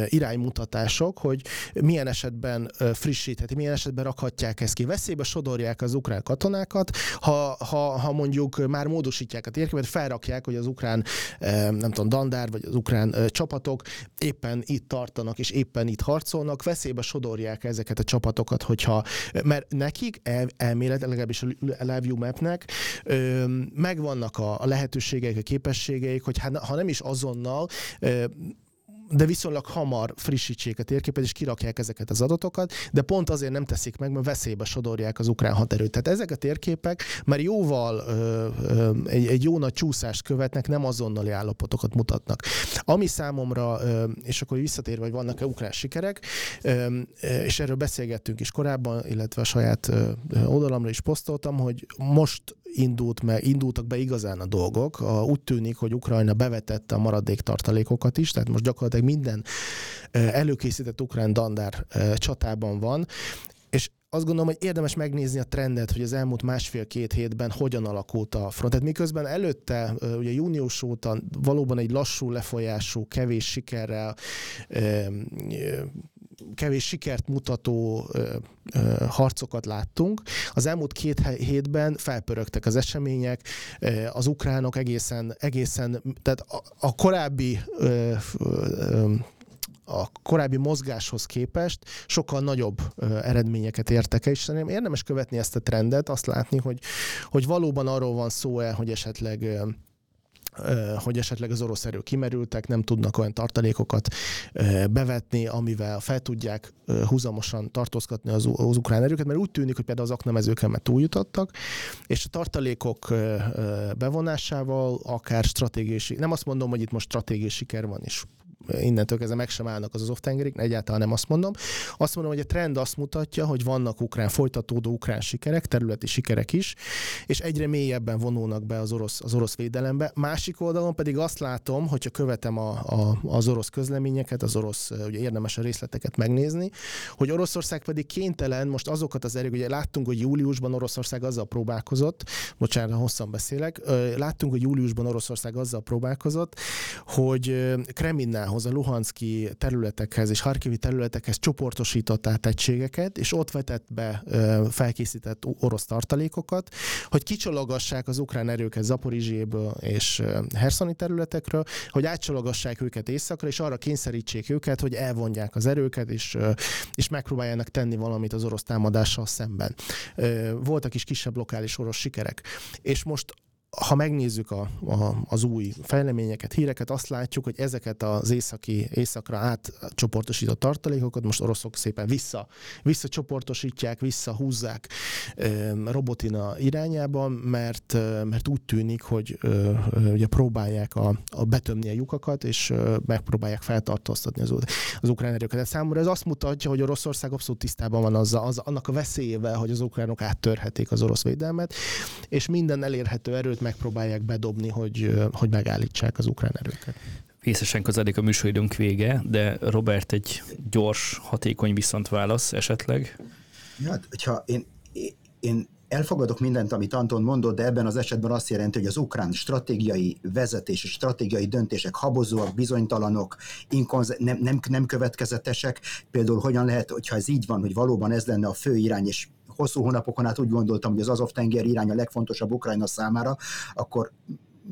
iránymutatások, hogy milyen esetben frissítheti, milyen esetben rakhatják ezt ki. Veszélybe sodorják az ukrán katonákat, ha, ha, ha mondjuk már módosítják a térképet, felrakják, hogy az ukrán, nem tudom, dandár, vagy az ukrán csapatok éppen itt tartanak, és éppen itt harcolnak, veszélybe sodorják ezeket a csapatokat, hogyha, mert nekik el, elmélet, legalábbis a Live Mapnek megvannak a, a lehetőségeik, a képességeik, hogy hát, ha nem is azonnal, de viszonylag hamar frissítsék a térképet, és kirakják ezeket az adatokat, de pont azért nem teszik meg, mert veszélybe sodorják az ukrán haderőt. Tehát ezek a térképek már jóval ö, ö, egy, egy jó nagy csúszást követnek, nem azonnali állapotokat mutatnak. Ami számomra, ö, és akkor visszatérve, hogy vannak-e ukrán sikerek, ö, és erről beszélgettünk is korábban, illetve a saját ö, oldalamra is posztoltam, hogy most indult meg, indultak be igazán a dolgok. Úgy tűnik, hogy Ukrajna bevetette a maradék tartalékokat is, tehát most gyakorlatilag minden előkészített ukrán dandár csatában van, és azt gondolom, hogy érdemes megnézni a trendet, hogy az elmúlt másfél-két hétben hogyan alakult a front. Tehát miközben előtte, ugye június óta valóban egy lassú lefolyású, kevés sikerrel kevés sikert mutató harcokat láttunk. Az elmúlt két hétben felpörögtek az események, az ukránok egészen, egészen tehát a, korábbi a korábbi mozgáshoz képest sokkal nagyobb ö, eredményeket értek el, és szerintem érdemes követni ezt a trendet, azt látni, hogy, hogy valóban arról van szó el, hogy esetleg ö, hogy esetleg az orosz erők kimerültek, nem tudnak olyan tartalékokat bevetni, amivel fel tudják húzamosan tartóztatni az, az ukrán erőket, mert úgy tűnik, hogy például az aknamezőken már túljutottak, és a tartalékok bevonásával akár stratégiai, nem azt mondom, hogy itt most stratégiai siker van, és innentől kezdve meg sem állnak az az tengerik, egyáltalán nem azt mondom. Azt mondom, hogy a trend azt mutatja, hogy vannak ukrán, folytatódó ukrán sikerek, területi sikerek is, és egyre mélyebben vonulnak be az orosz, az orosz védelembe. Másik oldalon pedig azt látom, hogyha követem a, a, az orosz közleményeket, az orosz, ugye érdemes a részleteket megnézni, hogy Oroszország pedig kénytelen, most azokat az erők, ugye láttunk, hogy júliusban Oroszország azzal próbálkozott, bocsánat, hosszan beszélek, láttunk, hogy júliusban Oroszország azzal próbálkozott, hogy Kremlinnál Ukrajnához, a Luhanszki területekhez és Harkivi területekhez csoportosított át egységeket, és ott vetett be felkészített orosz tartalékokat, hogy kicsalogassák az ukrán erőket Zaporizséből és Herszoni területekről, hogy átcsalogassák őket északra, és arra kényszerítsék őket, hogy elvonják az erőket, és, és megpróbáljanak tenni valamit az orosz támadással szemben. Voltak is kisebb lokális orosz sikerek. És most ha megnézzük a, a, az új fejleményeket, híreket, azt látjuk, hogy ezeket az északi, északra átcsoportosított tartalékokat most oroszok szépen vissza, visszacsoportosítják, visszahúzzák robotina irányában, mert, mert úgy tűnik, hogy ugye próbálják a, a betömni a lyukakat, és megpróbálják feltartóztatni az, az ukrán erőket. De számomra ez azt mutatja, hogy Oroszország abszolút tisztában van azzal, az, annak a veszélyével, hogy az ukránok áttörhetik az orosz védelmet, és minden elérhető erőt megpróbálják bedobni, hogy, hogy megállítsák az ukrán erőket. Vészesen közeledik a műsoridőnk vége, de Robert egy gyors, hatékony viszontválasz esetleg? Hát, hogyha én, én elfogadok mindent, amit Anton mondott, de ebben az esetben azt jelenti, hogy az ukrán stratégiai vezetés és stratégiai döntések habozóak, bizonytalanok, inkonz- nem, nem, nem következetesek. Például hogyan lehet, hogyha ez így van, hogy valóban ez lenne a fő irány, és hosszú hónapokon át úgy gondoltam, hogy az Azov-tenger irány a legfontosabb Ukrajna számára, akkor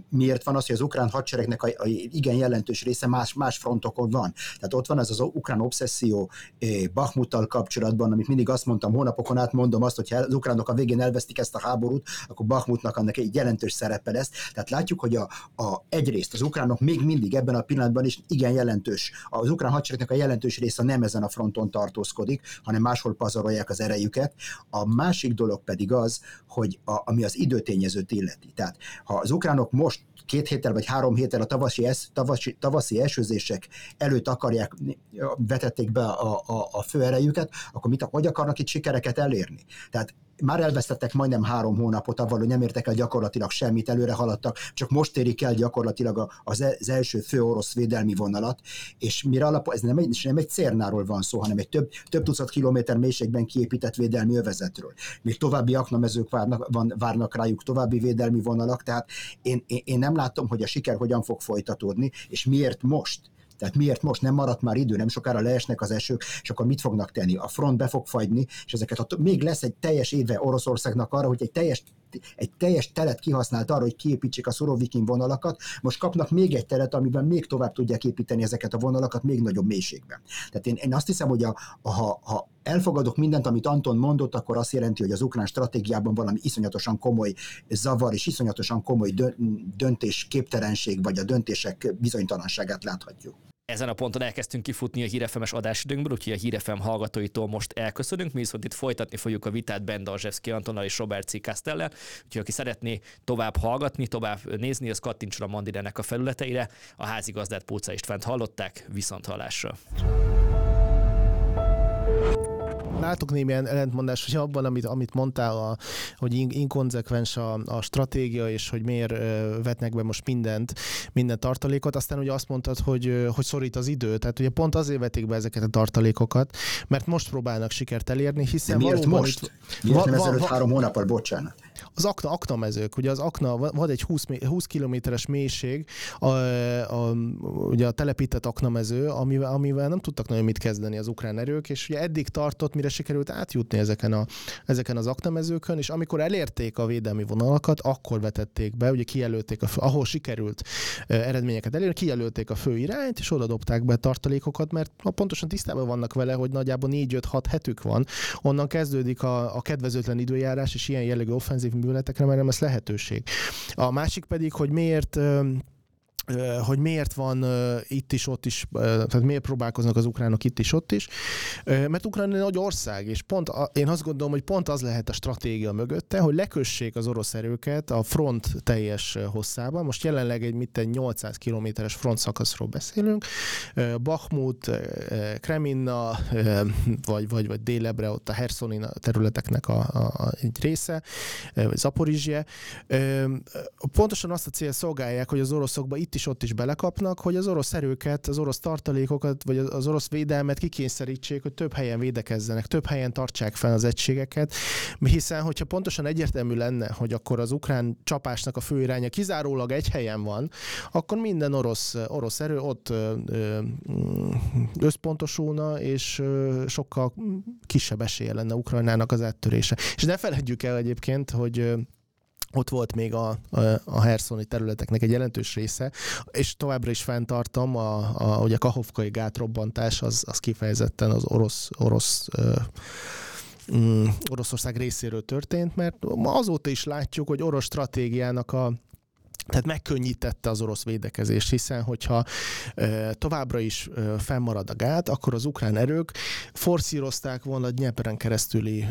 miért van az, hogy az ukrán hadseregnek a, a igen jelentős része más, más frontokon van. Tehát ott van ez az ukrán obszesszió eh, Bakhmuttal kapcsolatban, amit mindig azt mondtam, hónapokon át mondom azt, hogy az ukránok a végén elvesztik ezt a háborút, akkor Bakhmutnak annak egy jelentős szerepe lesz. Tehát látjuk, hogy a, a, egyrészt az ukránok még mindig ebben a pillanatban is igen jelentős. Az ukrán hadseregnek a jelentős része nem ezen a fronton tartózkodik, hanem máshol pazarolják az erejüket. A másik dolog pedig az, hogy a, ami az időtényezőt illeti. Tehát ha az ukránok most két héttel vagy három héttel a tavaszi, es, tavaszi, tavaszi esőzések előtt akarják, vetették be a, a, a főerejüket, akkor mit, hogy akarnak itt sikereket elérni? Tehát már elvesztettek majdnem három hónapot avval, hogy nem értek el gyakorlatilag semmit, előre haladtak, csak most érik el gyakorlatilag e, az első fő orosz védelmi vonalat, és mire alap, ez nem egy, nem egy cérnáról van szó, hanem egy több, több tucat kilométer mélységben kiépített védelmi övezetről. Még további aknamezők várnak, van, várnak rájuk, további védelmi vonalak, tehát én, én, én nem látom, hogy a siker hogyan fog folytatódni, és miért most tehát miért most nem maradt már idő, nem sokára leesnek az esők, és akkor mit fognak tenni? A front be fog fagyni, és ezeket a, még lesz egy teljes éve Oroszországnak arra, hogy egy teljes egy teljes telet kihasznált arra, hogy kiépítsék a Szorovikin vonalakat, most kapnak még egy telet, amiben még tovább tudják építeni ezeket a vonalakat még nagyobb mélységben. Tehát én, én azt hiszem, hogy a, a, ha, ha elfogadok mindent, amit Anton mondott, akkor azt jelenti, hogy az ukrán stratégiában valami iszonyatosan komoly zavar és iszonyatosan komoly döntés képtelenség, vagy a döntések bizonytalanságát láthatjuk. Ezen a ponton elkezdtünk kifutni a hírefemes adásidőnkből, úgyhogy a hírefem hallgatóitól most elköszönünk. Mi viszont itt folytatni fogjuk a vitát Ben Darzsevszki Antonnal és Robert C. Castellel. Úgyhogy aki szeretné tovább hallgatni, tovább nézni, az kattintson a Mandirenek a felületeire. A házigazdát Póca Istvánt hallották, viszont hallásra látok némi ellentmondás, hogy abban, amit, amit mondtál, a, hogy inkonzekvens a, a stratégia, és hogy miért vetnek be most mindent, minden tartalékot. Aztán ugye azt mondtad, hogy, hogy szorít az idő. Tehát ugye pont azért vetik be ezeket a tartalékokat, mert most próbálnak sikert elérni, hiszen De miért most? Itt, miért nem ezelőtt három hónappal, bocsánat? Az akna, akna mezők, ugye az akna, van egy 20, 20 kilométeres mélység, a, a, ugye a telepített aknamező, amivel, amivel nem tudtak nagyon mit kezdeni az ukrán erők, és ugye eddig tartott, mire sikerült átjutni ezeken, a, ezeken az aknamezőkön, és amikor elérték a védelmi vonalakat, akkor vetették be, ugye kijelölték, a, ahol sikerült eredményeket elérni, kijelölték a fő irányt, és oda dobták be tartalékokat, mert pontosan tisztában vannak vele, hogy nagyjából 4-5-6 hetük van, onnan kezdődik a, a kedvezőtlen időjárás, és ilyen jellegű offenzív műveletekre, mert nem lesz lehetőség. A másik pedig, hogy miért hogy miért van itt is, ott is, tehát miért próbálkoznak az ukránok itt is, ott is. Mert Ukrajna egy nagy ország, és pont én azt gondolom, hogy pont az lehet a stratégia mögötte, hogy lekössék az orosz erőket a front teljes hosszában. Most jelenleg egy mit egy 800 kilométeres front szakaszról beszélünk. Bakhmut, Kreminna, vagy, vagy, vagy Délebre, ott a Herszoni területeknek a, a, a, egy része, vagy. Pontosan azt a cél szolgálják, hogy az oroszokba itt is ott is belekapnak, hogy az orosz erőket, az orosz tartalékokat, vagy az orosz védelmet kikényszerítsék, hogy több helyen védekezzenek, több helyen tartsák fel az egységeket, hiszen hogyha pontosan egyértelmű lenne, hogy akkor az ukrán csapásnak a fő iránya kizárólag egy helyen van, akkor minden orosz, orosz erő ott összpontosulna, és sokkal kisebb esélye lenne Ukrajnának az áttörése. És ne felejtjük el egyébként, hogy ott volt még a, a, a Herszoni területeknek egy jelentős része, és továbbra is fenntartom, a, a, hogy a Kahovkai gátrobbantás az, az kifejezetten az orosz, orosz ö, mm, Oroszország részéről történt, mert azóta is látjuk, hogy orosz stratégiának a tehát megkönnyítette az orosz védekezést, hiszen hogyha továbbra is fennmarad a gát, akkor az ukrán erők forszírozták volna a Nyeperen keresztüli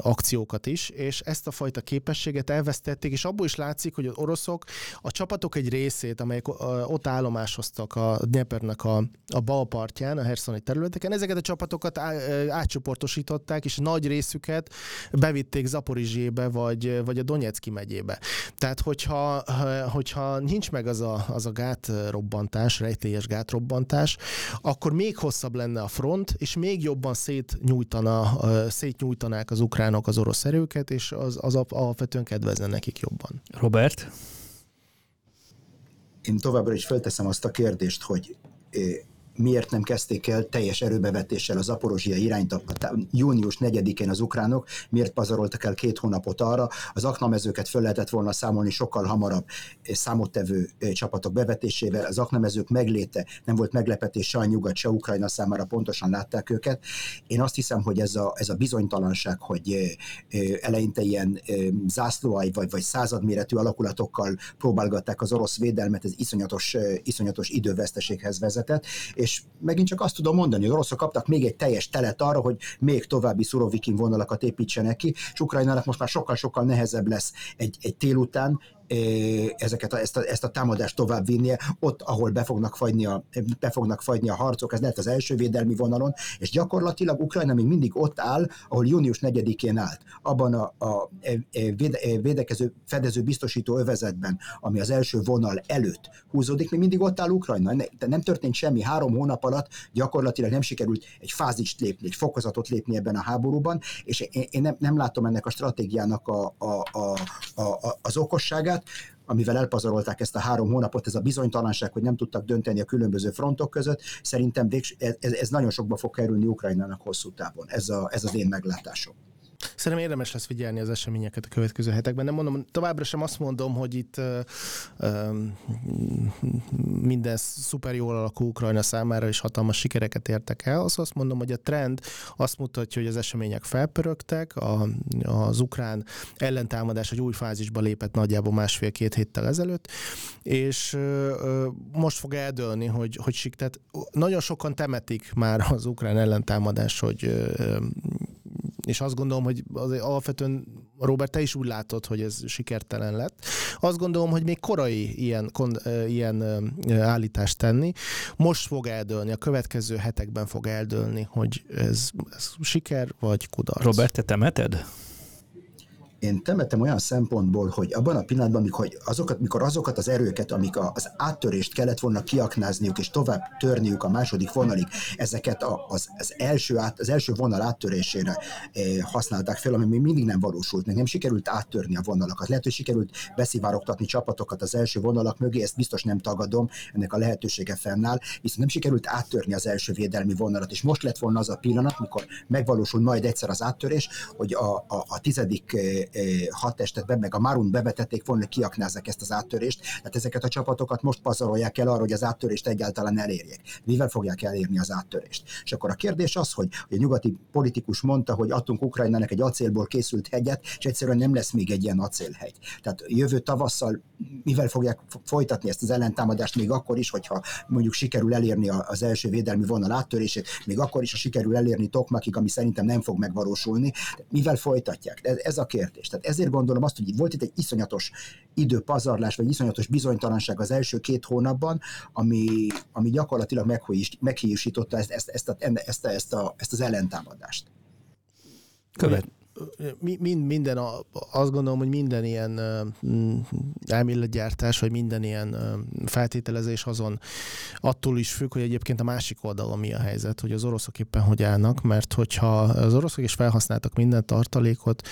akciókat is, és ezt a fajta képességet elvesztették, és abból is látszik, hogy az oroszok a csapatok egy részét, amelyek ott állomásoztak a Dniepernek a, a bal partján, a Herszoni területeken, ezeket a csapatokat á, átcsoportosították, és nagy részüket bevitték Zaporizsébe, vagy, vagy a Donetszki megyébe. Tehát, hogyha hogyha nincs meg az a, az a gátrobbantás, rejtélyes gátrobbantás, akkor még hosszabb lenne a front, és még jobban szétnyújtana, szétnyújtanák az ukránok az orosz erőket, és az, az alapvetően kedvezne nekik jobban. Robert? Én továbbra is felteszem azt a kérdést, hogy miért nem kezdték el teljes erőbevetéssel a Zaporozsia irányt a, június 4-én az ukránok, miért pazaroltak el két hónapot arra, az aknamezőket föl lehetett volna számolni sokkal hamarabb eh, számottevő eh, csapatok bevetésével, az aknamezők megléte nem volt meglepetés se a nyugat, se Ukrajna számára, pontosan látták őket. Én azt hiszem, hogy ez a, ez a bizonytalanság, hogy eh, eleinte ilyen zászlóai vagy, vagy századméretű alakulatokkal próbálgatták az orosz védelmet, ez iszonyatos, iszonyatos időveszteséghez vezetett, és megint csak azt tudom mondani, hogy oroszok kaptak még egy teljes telet arra, hogy még további szurovikin vonalakat építsenek ki, és Ukrajnának most már sokkal-sokkal nehezebb lesz egy, egy tél után ezeket a, ezt, a, ezt a támadást tovább vinnie, ott, ahol be fognak, fagyni a, be fognak fagyni a harcok, ez lehet az első védelmi vonalon, és gyakorlatilag Ukrajna még mindig ott áll, ahol június 4-én állt, abban a, a véde, védekező, fedező biztosító övezetben, ami az első vonal előtt húzódik, még mindig ott áll Ukrajna, de nem történt semmi, három hónap alatt gyakorlatilag nem sikerült egy fázist lépni, egy fokozatot lépni ebben a háborúban, és én, én nem, nem látom ennek a stratégiának a, a, a, a, az okosságát, magát, amivel elpazarolták ezt a három hónapot, ez a bizonytalanság, hogy nem tudtak dönteni a különböző frontok között, szerintem végs, ez, ez nagyon sokba fog kerülni Ukrajnának hosszú távon. Ez, a, ez az én meglátásom. Szerintem érdemes lesz figyelni az eseményeket a következő hetekben. Nem mondom, továbbra sem azt mondom, hogy itt uh, uh, minden szuper jól alakul Ukrajna számára, és hatalmas sikereket értek el. Azt, azt mondom, hogy a trend azt mutatja, hogy az események felpörögtek, a, az ukrán ellentámadás egy új fázisba lépett nagyjából másfél-két héttel ezelőtt, és uh, most fog eldőlni, hogy, hogy sik, tehát nagyon sokan temetik már az ukrán ellentámadás, hogy és azt gondolom, hogy az alapvetően Robert, te is úgy látod, hogy ez sikertelen lett. Azt gondolom, hogy még korai ilyen, kon, ilyen állítást tenni. Most fog eldőlni, a következő hetekben fog eldőlni, hogy ez, ez siker vagy kudarc. Robert, te temeted? Én temetem olyan szempontból, hogy abban a pillanatban, amikor azokat, mikor azokat az erőket, amik az áttörést kellett volna kiaknázniuk és tovább törniük a második vonalig, ezeket az, az, első át, az első vonal áttörésére eh, használták fel, ami még mindig nem valósult meg, nem sikerült áttörni a vonalakat. Lehet, hogy sikerült beszivárogtatni csapatokat az első vonalak mögé, ezt biztos nem tagadom, ennek a lehetősége fennáll, viszont nem sikerült áttörni az első védelmi vonalat, és most lett volna az a pillanat, mikor megvalósul majd egyszer az áttörés, hogy a, a, a tizedik eh, hat testet be, meg a Marun bevetették volna, kiaknázzák ezt az áttörést. Tehát ezeket a csapatokat most pazarolják el arra, hogy az áttörést egyáltalán elérjék. Mivel fogják elérni az áttörést? És akkor a kérdés az, hogy a nyugati politikus mondta, hogy adtunk Ukrajnának egy acélból készült hegyet, és egyszerűen nem lesz még egy ilyen acélhegy. Tehát jövő tavasszal mivel fogják folytatni ezt az ellentámadást, még akkor is, hogyha mondjuk sikerül elérni az első védelmi vonal áttörését, még akkor is, ha sikerül elérni Tokmakig, ami szerintem nem fog megvalósulni, mivel folytatják? Ez a kérdés. Tehát ezért gondolom azt, hogy volt itt egy iszonyatos időpazarlás, vagy iszonyatos bizonytalanság az első két hónapban, ami, ami gyakorlatilag meghiúsította ezt, ezt, ezt, a, ezt, a, ezt, a, ezt az ellentámadást. Követ, mind, minden, azt gondolom, hogy minden ilyen elméletgyártás, vagy minden ilyen feltételezés azon attól is függ, hogy egyébként a másik oldalon mi a helyzet, hogy az oroszok éppen hogy állnak, mert hogyha az oroszok is felhasználtak minden tartalékot,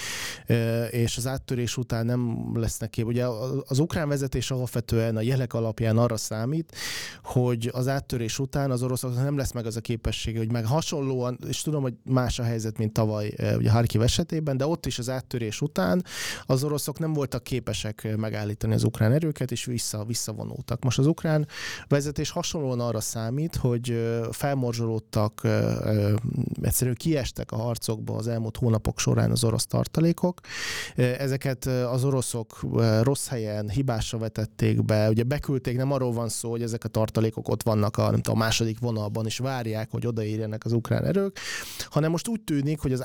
és az áttörés után nem lesznek kép. Ugye az ukrán vezetés alapvetően a jelek alapján arra számít, hogy az áttörés után az oroszoknak nem lesz meg az a képessége, hogy meg hasonlóan, és tudom, hogy más a helyzet, mint tavaly ugye Harkiv esetében, de ott is az áttörés után az oroszok nem voltak képesek megállítani az ukrán erőket, és vissza, visszavonultak. Most az ukrán vezetés hasonlóan arra számít, hogy felmorzsolódtak, egyszerűen kiestek a harcokba az elmúlt hónapok során az orosz tartalékok. Ezeket az oroszok rossz helyen hibásra vetették be, ugye beküldték, nem arról van szó, hogy ezek a tartalékok ott vannak a, nem tudom, a második vonalban, és várják, hogy odaérjenek az ukrán erők, hanem most úgy tűnik, hogy az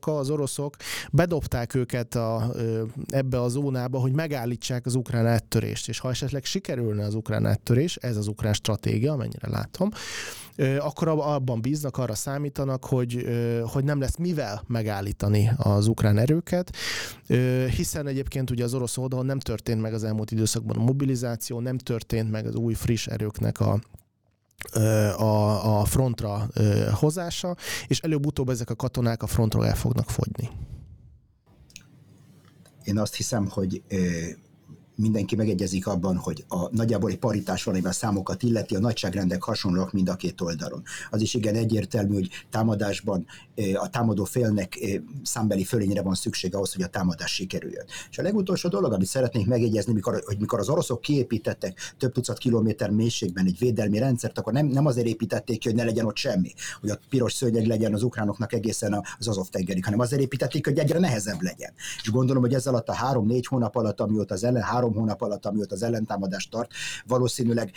átcsoportosításokkal az oroszok bedobták őket a, ebbe a zónába, hogy megállítsák az ukrán áttörést, és ha esetleg sikerülne az ukrán áttörés, ez az ukrán stratégia, amennyire látom, akkor abban bíznak, arra számítanak, hogy, hogy nem lesz mivel megállítani az ukrán erőket, hiszen egyébként ugye az orosz oldalon nem történt meg az elmúlt időszakban a mobilizáció, nem történt meg az új friss erőknek a, a, a frontra hozása, és előbb-utóbb ezek a katonák a frontról el fognak fogyni. Én azt hiszem, hogy mindenki megegyezik abban, hogy a nagyjából egy paritás van, a számokat illeti, a nagyságrendek hasonlóak mind a két oldalon. Az is igen egyértelmű, hogy támadásban a támadó félnek számbeli fölényre van szükség ahhoz, hogy a támadás sikerüljön. És a legutolsó dolog, amit szeretnék megjegyezni, mikor, hogy mikor az oroszok kiépítettek több tucat kilométer mélységben egy védelmi rendszert, akkor nem, nem azért építették ki, hogy ne legyen ott semmi, hogy a piros szőnyeg legyen az ukránoknak egészen az Azov tengerig, hanem azért építették, hogy egyre nehezebb legyen. És gondolom, hogy ez alatt a három-négy hónap alatt, amióta az ellen három hónap alatt, amióta az ellentámadást tart, valószínűleg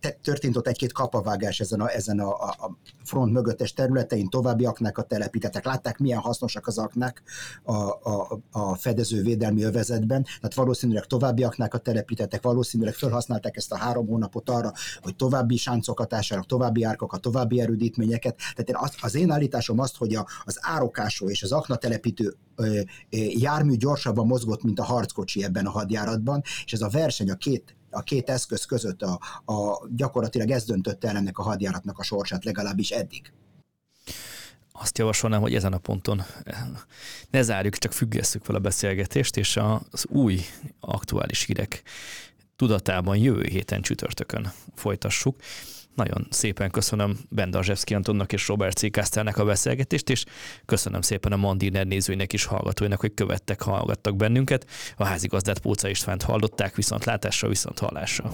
eh, történt ott egy-két kapavágás ezen a, ezen a, a front mögöttes területein, további aknákat telepítettek. Látták, milyen hasznosak az aknák a, a, a fedező védelmi övezetben, tehát valószínűleg további aknákat telepítettek, valószínűleg felhasználták ezt a három hónapot arra, hogy további sáncokat ássanak, további árkokat, további erődítményeket. Tehát én az, az én állításom azt, hogy a, az árokásó és az akna telepítő jármű gyorsabban mozgott, mint a harckocsi ebben a hadjáratban, és ez a verseny a két a két eszköz között a, a, gyakorlatilag ez döntötte el ennek a hadjáratnak a sorsát, legalábbis eddig. Azt javasolnám, hogy ezen a ponton ne zárjuk, csak függesszük fel a beszélgetést, és az új aktuális hírek tudatában jövő héten csütörtökön folytassuk. Nagyon szépen köszönöm Bendarzsevszki Antonnak és Robert C. Kastelnek a beszélgetést, és köszönöm szépen a Mandiner nézőinek és hallgatóinak, hogy követtek, hallgattak bennünket. A házigazdát Póca Istvánt hallották, viszont látásra, viszont hallásra.